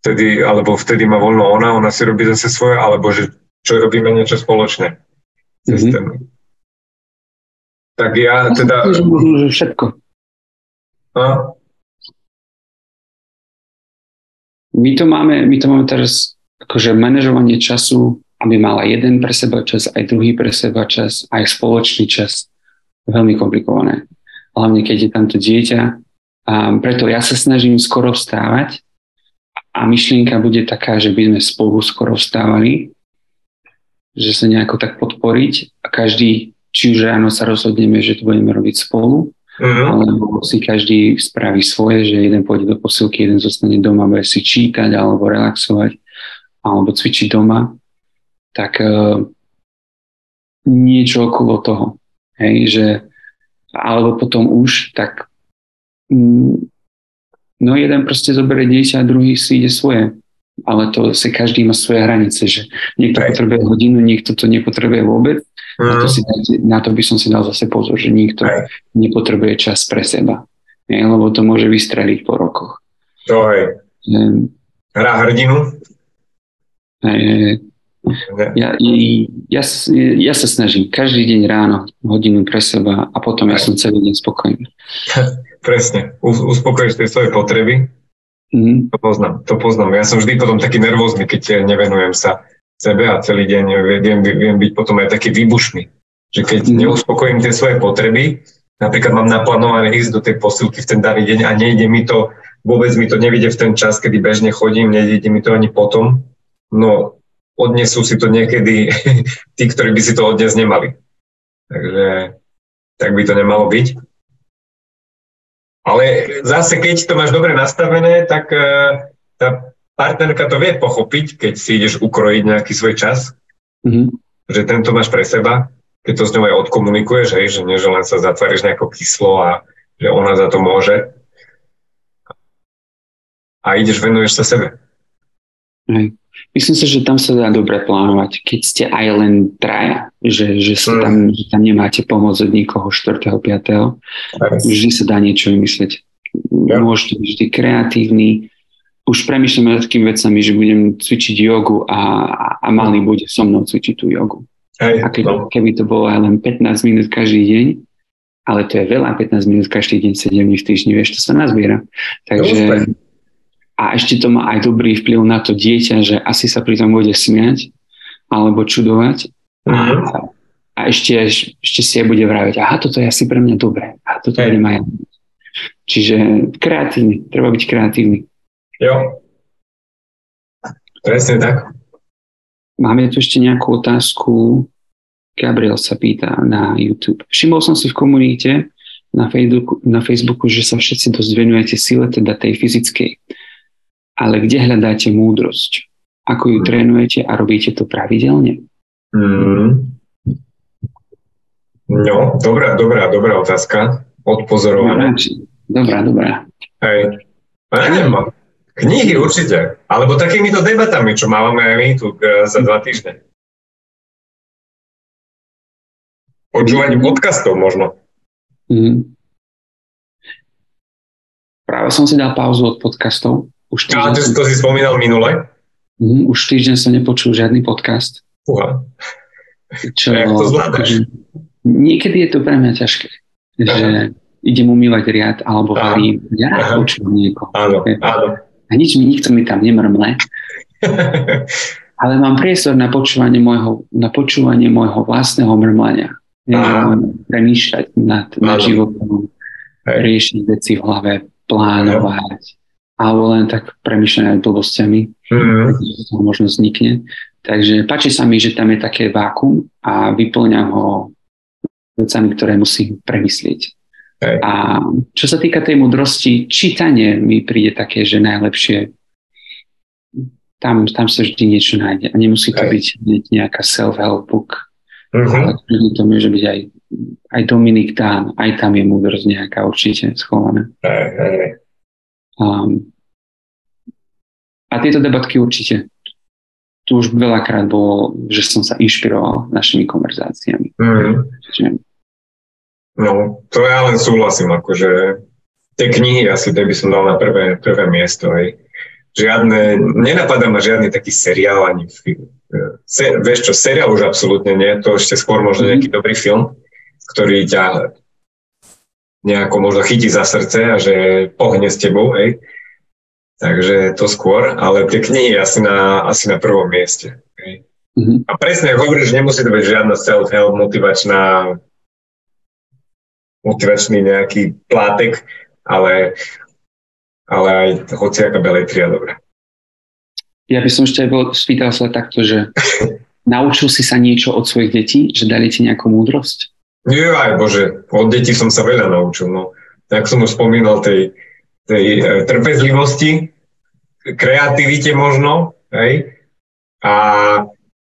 vtedy, alebo vtedy má voľno ona, ona si robí zase svoje, alebo že čo robíme niečo spoločné. Mm-hmm. Tak ja teda... Možno, že všetko. A? My to máme, my to máme teraz akože manažovanie času, aby mala jeden pre seba čas, aj druhý pre seba čas, aj spoločný čas veľmi komplikované. Hlavne keď je tamto dieťa. A preto ja sa snažím skoro vstávať a myšlienka bude taká, že by sme spolu skoro vstávali, že sa nejako tak podporiť a každý, či už ráno sa rozhodneme, že to budeme robiť spolu, mm-hmm. alebo si každý spraví svoje, že jeden pôjde do posilky, jeden zostane doma, bude si čítať alebo relaxovať, alebo cvičiť doma, tak uh, niečo okolo toho. Hej, že, alebo potom už, tak mm, no jeden proste zoberie dieťa a druhý si ide svoje. Ale to si každý má svoje hranice, že niekto Aj. potrebuje hodinu, niekto to nepotrebuje vôbec. Mm. Na, to mhm. si, na to by som si dal zase pozor, že niekto Aj. nepotrebuje čas pre seba. Hej, lebo to môže vystreliť po rokoch. To aj. Hra hrdinu? Hej, ja, ja, ja sa snažím každý deň ráno hodinu pre seba a potom ja som celý deň spokojný. Presne. Uspokojíš tie svoje potreby. Mm. To poznám, to poznám. Ja som vždy potom taký nervózny, keď nevenujem sa sebe a celý deň viem, viem byť potom aj taký výbušný. Že keď mm. neuspokojím tie svoje potreby, napríklad mám naplánované ísť do tej posilky v ten daný deň a nejde mi to, vôbec mi to nevidie v ten čas, kedy bežne chodím, nejde mi to ani potom, no odnesú si to niekedy tí, ktorí by si to odnes nemali. Takže tak by to nemalo byť. Ale zase, keď to máš dobre nastavené, tak uh, tá partnerka to vie pochopiť, keď si ideš ukrojiť nejaký svoj čas, mm-hmm. že tento máš pre seba keď to s ňou aj odkomunikuješ, hej, že nie, že len sa zatváriš nejako kyslo a že ona za to môže. A ideš, venuješ sa sebe. Hej. Myslím si, že tam sa dá dobre plánovať, keď ste aj len traja, že, že, sa tam, mm. že tam nemáte pomoc od nikoho 4. 5. Vždy sa dá niečo vymyslieť. Ja. Môžete byť vždy kreatívny. Už premyšľam nad takými vecami, že budem cvičiť jogu a, a malý mm. bude so mnou cvičiť tú jogu. Hej, a keď, no. keby to bolo aj len 15 minút každý deň, ale to je veľa, 15 minút každý deň, 7 dní v týždni, vieš, to sa nazbiera. Takže, a ešte to má aj dobrý vplyv na to dieťa, že asi sa pri tom bude smiať alebo čudovať uh-huh. a, a ešte, ešte si aj bude vraviť, aha, toto je asi pre mňa dobré, a toto hey. aj. Čiže kreatívny, treba byť kreatívny. Jo, presne tak. Máme tu ešte nejakú otázku. Gabriel sa pýta na YouTube. Všimol som si v komunite na Facebooku, na Facebooku, že sa všetci dosť venujete sile, teda tej fyzickej. Ale kde hľadáte múdrosť? Ako ju trénujete a robíte to pravidelne? Mm. No, dobrá, dobrá, dobrá otázka. Odpozorované. Dobrá, dobrá. Hej. Ja neviem, Knihy určite. Alebo takýmito debatami, čo máme aj my tu eh, za dva týždne. Počúvanie podcastov možno. Mm. Práve som si dal pauzu od podcastov. Už týždeň to, som... to si spomínal minule? Mm, už týždeň som nepočul žiadny podcast. Uha. Čo, Jak to zvládaš? Niekedy je to pre mňa ťažké. Že idem umývať riad alebo varím. Ja počúvam niekoho. Áno, áno a nič mi nikto mi tam nemrmle. Ale mám priestor na počúvanie môjho, na počúvanie môjho vlastného mrmlania. Ja premýšľať nad, nad životom, riešiť veci v hlave, plánovať, alebo len tak premýšľať nad blbostiami, mm-hmm. to možno vznikne. Takže páči sa mi, že tam je také vákum a vyplňam ho vecami, ktoré musím premyslieť. Hej. A čo sa týka tej mudrosti, čítanie mi príde také, že najlepšie tam, tam sa vždy niečo nájde. A nemusí to Hej. byť nejaká self-help book, uh-huh. ale to môže byť aj, aj Dominik Dán, aj tam je múdrosť nejaká určite schovaná. Um, a tieto debatky určite. Tu už veľakrát bolo, že som sa inšpiroval našimi konverzáciami. Uh-huh. No, to ja len súhlasím, akože tie knihy asi tie by som dal na prvé, prvé miesto. Aj. Žiadne, nenapadá ma žiadny taký seriál ani film. Se, vieš čo, seriál už absolútne nie, to ešte skôr možno nejaký mhm. dobrý film, ktorý ťa nejako možno chytí za srdce a že pohne s tebou, hej. Takže to skôr, ale tie knihy asi na, asi na prvom mieste. Hej. Mm-hmm. A presne, hovoríš, nemusí to byť žiadna self-help, motivačná motivačný nejaký plátek, ale, ale aj hociaká beletria dobrá. Ja by som ešte bol, spýtal sa takto, že naučil si sa niečo od svojich detí, že dali ti nejakú múdrosť? Nie, aj bože, od detí som sa veľa naučil. No. Tak som už spomínal, tej, tej e, trpezlivosti, kreativite možno, hej, a,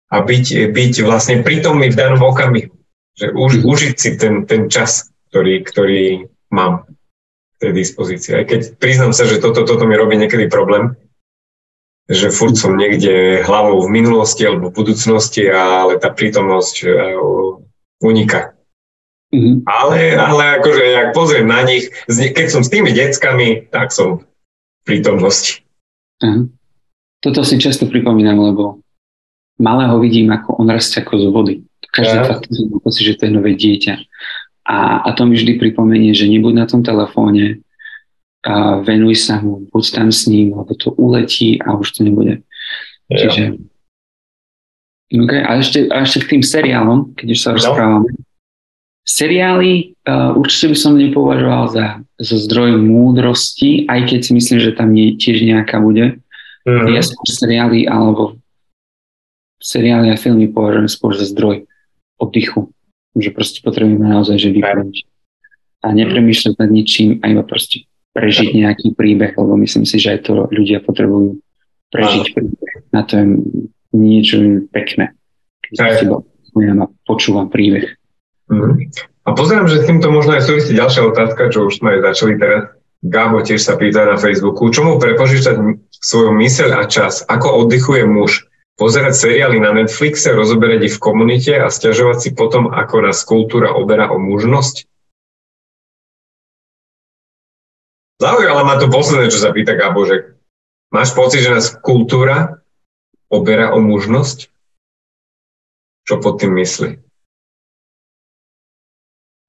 a byť, byť vlastne prítomný v danom okamihu. Že už, mm. užiť si ten, ten čas ktorý, ktorý mám v tej dispozícii. Aj keď priznám sa, že toto, toto mi robí niekedy problém, že furt som niekde hlavou v minulosti alebo v budúcnosti, ale tá prítomnosť e, uniká. Mm-hmm. Ale, ale akože, ak pozriem na nich, keď som s tými deckami, tak som v prítomnosti. Uh-huh. Toto si často pripomínam, lebo malého vidím, ako on rastie ako z vody. Každý uh-huh. fakt pocit, že to je nové dieťa. A, a to mi vždy pripomenie, že nebuď na tom telefóne, a venuj sa mu, buď tam s ním, lebo to uletí a už to nebude. Ja. Čiže Okay. A, ešte, a ešte k tým seriálom, keď už sa no. rozprávame. Seriály uh, určite by som nepovažoval za, za zdroj múdrosti, aj keď si myslím, že tam nie, tiež nejaká bude. Mm-hmm. Ja skôr seriály alebo seriály a filmy považujem skôr za zdroj oddychu že proste potrebujeme naozaj, že vypnúť a nepremýšľať nad ničím a iba proste prežiť nejaký príbeh, lebo myslím si, že aj to ľudia potrebujú prežiť príbeh. Na to je niečo pekné. Keď ja počúvam príbeh. Mm. A pozerám, že s týmto možno aj súvisí ďalšia otázka, čo už sme aj začali teraz. Gabo tiež sa pýta na Facebooku, čomu prepožičať svoju myseľ a čas? Ako oddychuje muž? Pozerať seriály na Netflixe, rozoberať ich v komunite a stiažovať si potom, ako nás kultúra oberá o mužnosť? Zaujala ma to posledné, čo sa pýta Gabo, že máš pocit, že nás kultúra oberá o mužnosť? Čo pod tým myslí?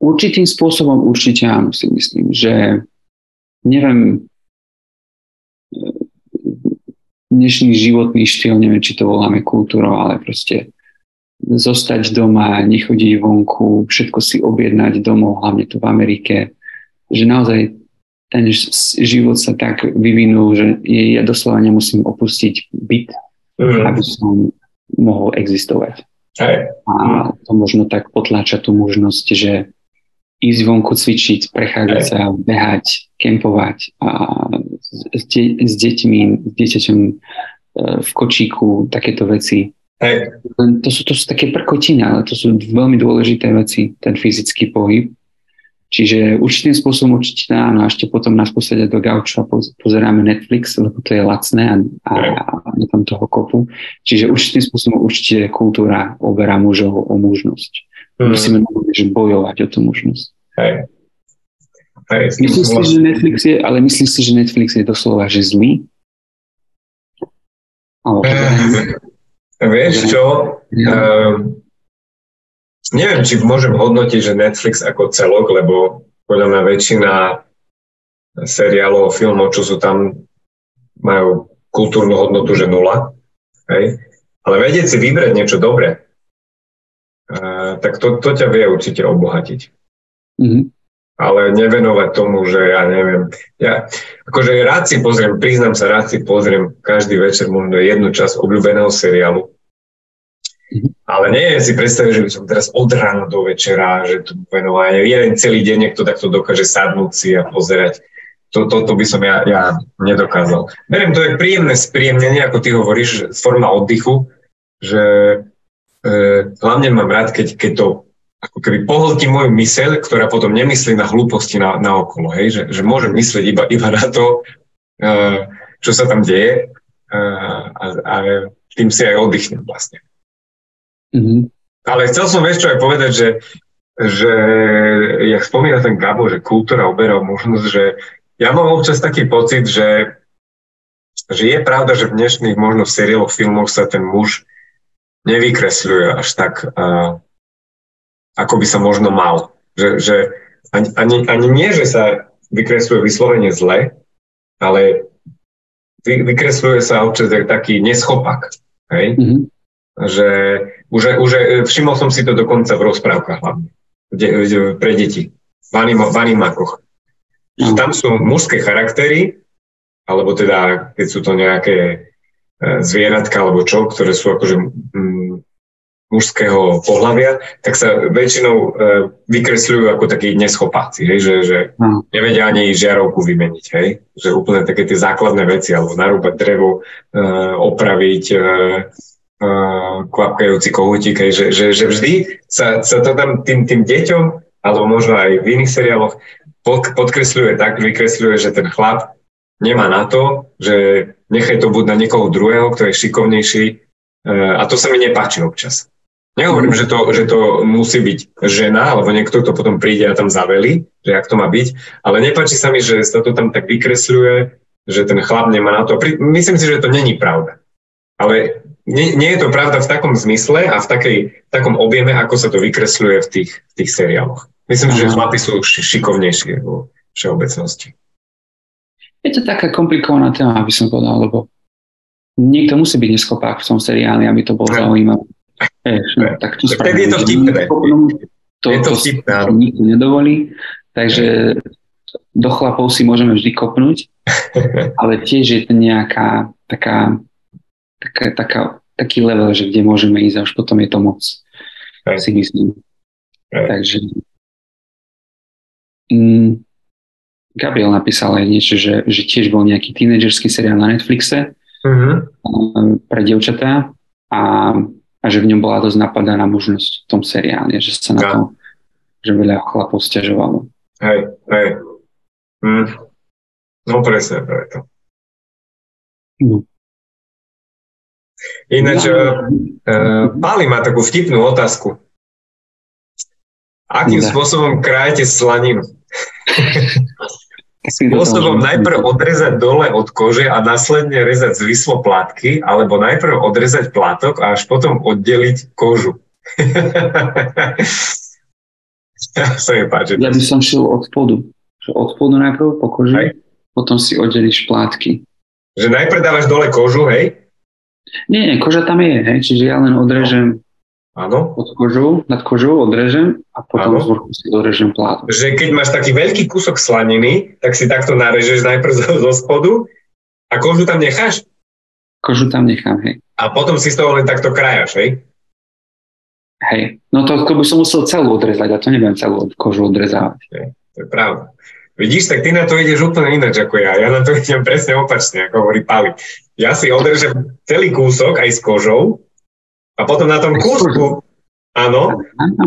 Určitým spôsobom určite áno, si myslím, že neviem, dnešný životný štýl, neviem, či to voláme kultúrou, ale proste zostať doma, nechodiť vonku, všetko si objednať domov, hlavne tu v Amerike, že naozaj ten život sa tak vyvinul, že ja doslova nemusím opustiť byt, mm. aby som mohol existovať. Hey. A to možno tak potláča tú možnosť, že ísť vonku cvičiť, prechádzať sa, behať, kempovať a s, de- s deťmi, s dieťaťom e, v kočíku, takéto veci. Hey. To, sú, to sú také prkotiny, ale to sú veľmi dôležité veci, ten fyzický pohyb. Čiže určitým spôsobom určite áno, a ešte potom nás posadia do gauča a pozeráme Netflix, lebo to je lacné a, a, a je tam toho kopu. Čiže určitým spôsobom určite kultúra oberá mužov o mužnosť. Mm. Musíme že bojovať o tú mužnosť. Hej. Hej, myslíš si, že Netflix je, ale myslíš si, že Netflix je doslova, že zlý? Ale, Vieš čo? Ja. Uh, neviem, či môžem hodnotiť, že Netflix ako celok, lebo podľa mňa väčšina seriálov, filmov, čo sú tam, majú kultúrnu hodnotu, že nula. Hej? Ale vedieť si vybrať niečo dobré, tak to, to ťa vie určite obohatiť. Mm-hmm. Ale nevenovať tomu, že ja neviem, ja akože rád si pozriem, priznám sa, rád si pozriem každý večer možno jednu časť obľúbeného seriálu, ale nie si predstaviť, že by som teraz od rána do večera, že tu venovanie, jeden celý deň niekto takto dokáže sadnúť si a pozerať. To, to, to by som ja, ja nedokázal. Beriem to je príjemné spríjemnenie, ako ty hovoríš, forma oddychu, že hlavne mám rád, keď, keď to ako keby pohltí moju myseľ, ktorá potom nemyslí na hlúposti na, na okolo, hej? Že, že môžem myslieť iba, iba na to, e, čo sa tam deje e, a, a tým si aj oddychnem vlastne. Mm-hmm. Ale chcel som čo aj povedať, že, že jak spomína ten Gabo, že kultúra oberá možnosť, že ja mám občas taký pocit, že, že je pravda, že v dnešných možno v seriáloch, filmoch sa ten muž nevykresľuje až tak, uh, ako by sa možno mal. Že, že ani, ani, ani nie, že sa vykresľuje vyslovene zle, ale vy, vykresľuje sa občas taký neschopak. Hej? Mm-hmm že už, už všimol som si to dokonca v rozprávkach hlavne, kde, kde, pre deti, v, anim, v animákoch. Že tam sú mužské charaktery, alebo teda, keď sú to nejaké zvieratka alebo čo, ktoré sú akože mm, mužského pohľavia, tak sa väčšinou e, vykresľujú ako takí neschopáci, hej, že, že nevedia ani žiarovku vymeniť, hej, že úplne také tie základné veci, alebo narúbať drevo, e, opraviť, e, kvapkajúci kohútik, že, že, že vždy sa, sa to tam tým, tým deťom, alebo možno aj v iných seriáloch, pod, podkresľuje tak, vykresľuje, že ten chlap nemá na to, že nechaj to buď na niekoho druhého, kto je šikovnejší e, a to sa mi nepáči občas. Nehovorím, že to, že to musí byť žena, alebo niekto, kto potom príde a tam zaveli, že ak to má byť, ale nepáči sa mi, že sa to tam tak vykresľuje, že ten chlap nemá na to. Myslím si, že to není pravda. Ale nie, nie je to pravda v takom zmysle a v, takej, v takom objeme, ako sa to vykresľuje v tých, v tých seriáloch. Myslím, Aha. že chlapi sú šikovnejšie vo všeobecnosti. Je to taká komplikovaná téma, aby som povedal, lebo niekto musí byť neschopák v tom seriáli, aby to bolo zaujímavé. Eš, no, tak to tak je to vtipné. To, je to vtipné, to nikto nedovolí, takže do chlapov si môžeme vždy kopnúť, ale tiež je to nejaká taká, taká, taká taký level, že kde môžeme ísť a už potom je to moc, Hej. si myslím. Hej. Takže mm, Gabriel napísal aj niečo, že, že tiež bol nejaký tínedžerský seriál na Netflixe mm-hmm. pre devčatá a, a že v ňom bola dosť napadaná možnosť v tom seriáli, že sa na to že veľa chlapov stiažovalo. Hej, hej. Hm. No presne, preto. No. Ináč, ja. uh, Pali má takú vtipnú otázku. Akým ja. spôsobom krajete slaninu? Spôsobom najprv odrezať dole od kože a následne rezať zvislo plátky, alebo najprv odrezať plátok a až potom oddeliť kožu. sa mi páči. Ja by som šiel od spodu. Od spodu najprv po koži, hej. potom si oddelíš plátky. Že najprv dávaš dole kožu, hej? Nie, nie, koža tam je, hej, čiže ja len odrežem Áno. Pod kožou, nad kožou odrežem a potom z vrchu si odrežem plátok. Že keď máš taký veľký kúsok slaniny, tak si takto narežeš najprv zo, zo spodu a kožu tam necháš? Kožu tam nechám, hej. A potom si z toho len takto krajaš, hej? Hej, no to, to by som musel celú odrezať a to neviem celú kožu odrezávať. Hej, to je pravda. Vidíš, tak ty na to ideš úplne ináč ako ja. Ja na to idem presne opačne, ako hovorí Pali. Ja si odrežem celý kúsok aj s kožou a potom na tom kúsku, áno,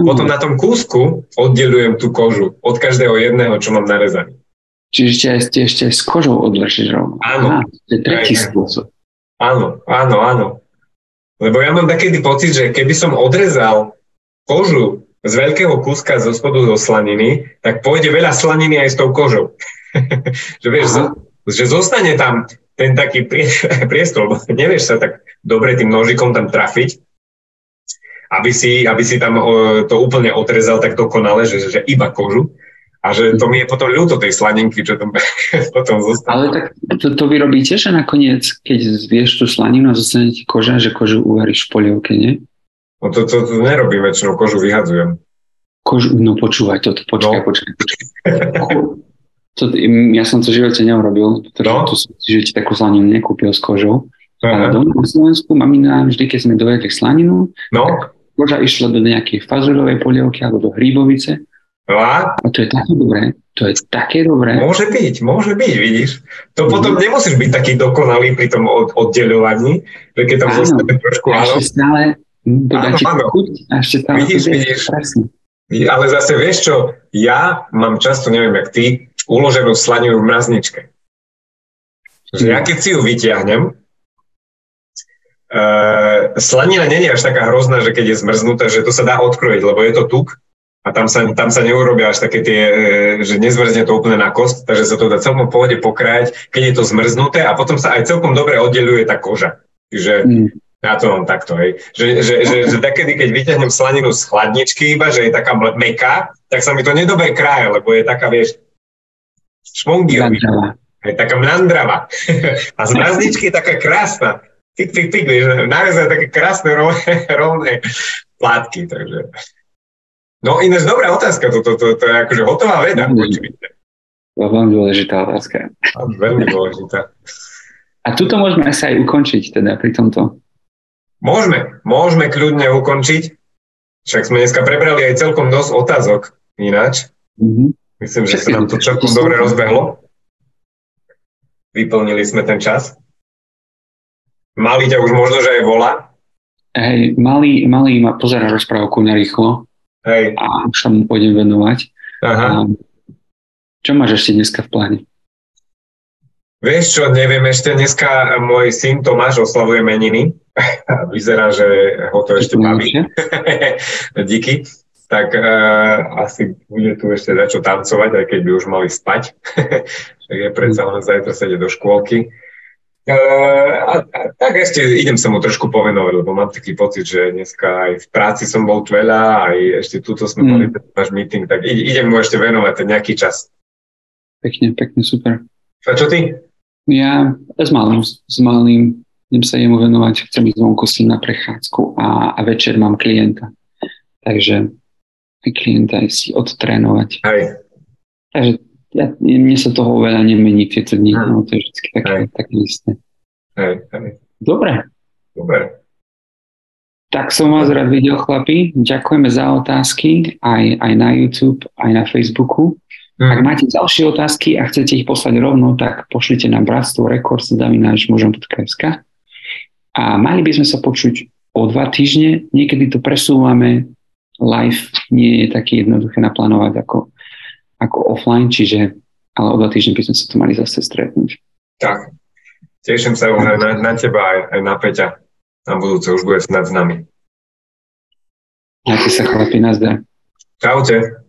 potom na tom kúsku oddelujem tú kožu od každého jedného, čo mám narezaný. Čiže ešte, ešte s kožou odvršíš rovno. Áno. Aha, to je tretí spôsob. Áno, áno, áno. Lebo ja mám taký pocit, že keby som odrezal kožu z veľkého kúska zo spodu zo slaniny, tak pôjde veľa slaniny aj s tou kožou. že vieš, Aha. že zostane tam ten taký priestor, lebo nevieš sa tak dobre tým nožikom tam trafiť aby si, aby si tam to úplne otrezal tak dokonale, že, že iba kožu. A že to mi je potom ľúto tej slanenky, čo tam potom zostane. Ale tak to, to vy robíte, že nakoniec, keď zvieš tú slaninu a zostane ti koža, že kožu uvaríš v polievke, nie? No to, to, to nerobím väčšinou, kožu vyhadzujem. Kožu, no počúvaj toto, počkaj, no. počkaj, počkaj. To, ja som to v živote neurobil, pretože no. tu som si že takú slaninu nekúpil s kožou. Aha. Ale doma na Slovensku mamina vždy, keď sme dovedli slaninu, no. tak Možno išla do nejakej fazulovej polievky alebo do hríbovice. No a? a to je také dobré. To je také dobré. Môže byť, môže byť, vidíš. To potom nemusíš byť taký dokonalý pri tom od, oddeľovaní, že keď tam áno, zostane trošku áno. Ešte stále, to áno, áno. Chuť, a ešte stále vidíš, vidíš. Presne. Ale zase vieš čo, ja mám často, neviem jak ty, uloženú slaninu v mrazničke. Že ja keď si ju vyťahnem, Uh, slanina není až taká hrozná, že keď je zmrznutá, že to sa dá odkrojiť, lebo je to tuk a tam sa, tam sa neurobia až také tie, že nezmrzne to úplne na kost, takže sa to dá celkom pohode pokrájať, keď je to zmrznuté a potom sa aj celkom dobre oddeluje tá koža. Čiže mm. ja to mám takto, hej. Že, že, že, že takedy, keď vyťahnem slaninu z chladničky iba, že je taká meká, tak sa mi to nedobre kráje, lebo je taká, vieš, šmongiová. Je taká mlandrava. a z mrazničky je taká krásna tik, tik, tik, vieš, naozaj také krásne rovné, rovné plátky, takže... No ináč dobrá otázka, to, to, to, to je akože hotová veda. To je veľmi dôležitá otázka. Veľmi dôležitá. A tuto môžeme sa aj ukončiť teda pri tomto. Môžeme, môžeme kľudne ukončiť. Však sme dneska prebrali aj celkom dosť otázok ináč. Mm-hmm. Myslím, že sa nám to celkom dobre rozbehlo. Vyplnili sme ten čas. Malý ťa už možno, že aj volá? Hej, malý, malý ma pozera rozprávku na rýchlo. Hej. A už sa mu pôjdem venovať. Aha. A čo máš ešte dneska v pláne? Vieš čo, neviem ešte, dneska môj syn Tomáš oslavuje meniny. Vyzerá, že ho to ešte baví. Díky. Tak uh, asi bude tu ešte čo tancovať, aj keď by už mali spať. je predsa len zajtra sedieť do škôlky. Uh, a, a, tak ešte idem sa mu trošku povenovať, lebo mám taký pocit, že dneska aj v práci som bol veľa, aj ešte tuto sme mm. mali náš meeting, tak ide, idem mu ešte venovať ten nejaký čas. Pekne, pekne, super. A čo ty? Ja s malým, s malým idem sa jemu venovať, chcem ísť vonku s na prechádzku a, a večer mám klienta. Takže klienta aj si odtrénovať. Hej. Takže ja, mne sa toho veľa nemení tieto dni, hmm. no to je vždy také, také isté. Hej, hej. Dobre. Dobre. Tak som vás rád videl, chlapi. Ďakujeme za otázky aj, aj na YouTube, aj na Facebooku. Hmm. Ak máte ďalšie otázky a chcete ich poslať rovno, tak pošlite na bratstvo records zavináč.sk a mali by sme sa počuť o dva týždne. Niekedy to presúvame, live nie je taký jednoduché naplánovať ako, ako offline, čiže ale o dva týždne by sme sa tu mali zase stretnúť. Tak, teším sa aj na, na teba, aj, aj na Peťa. Na budúce už bude snad s nami. Majte sa chlapi, nazdar. Čaute.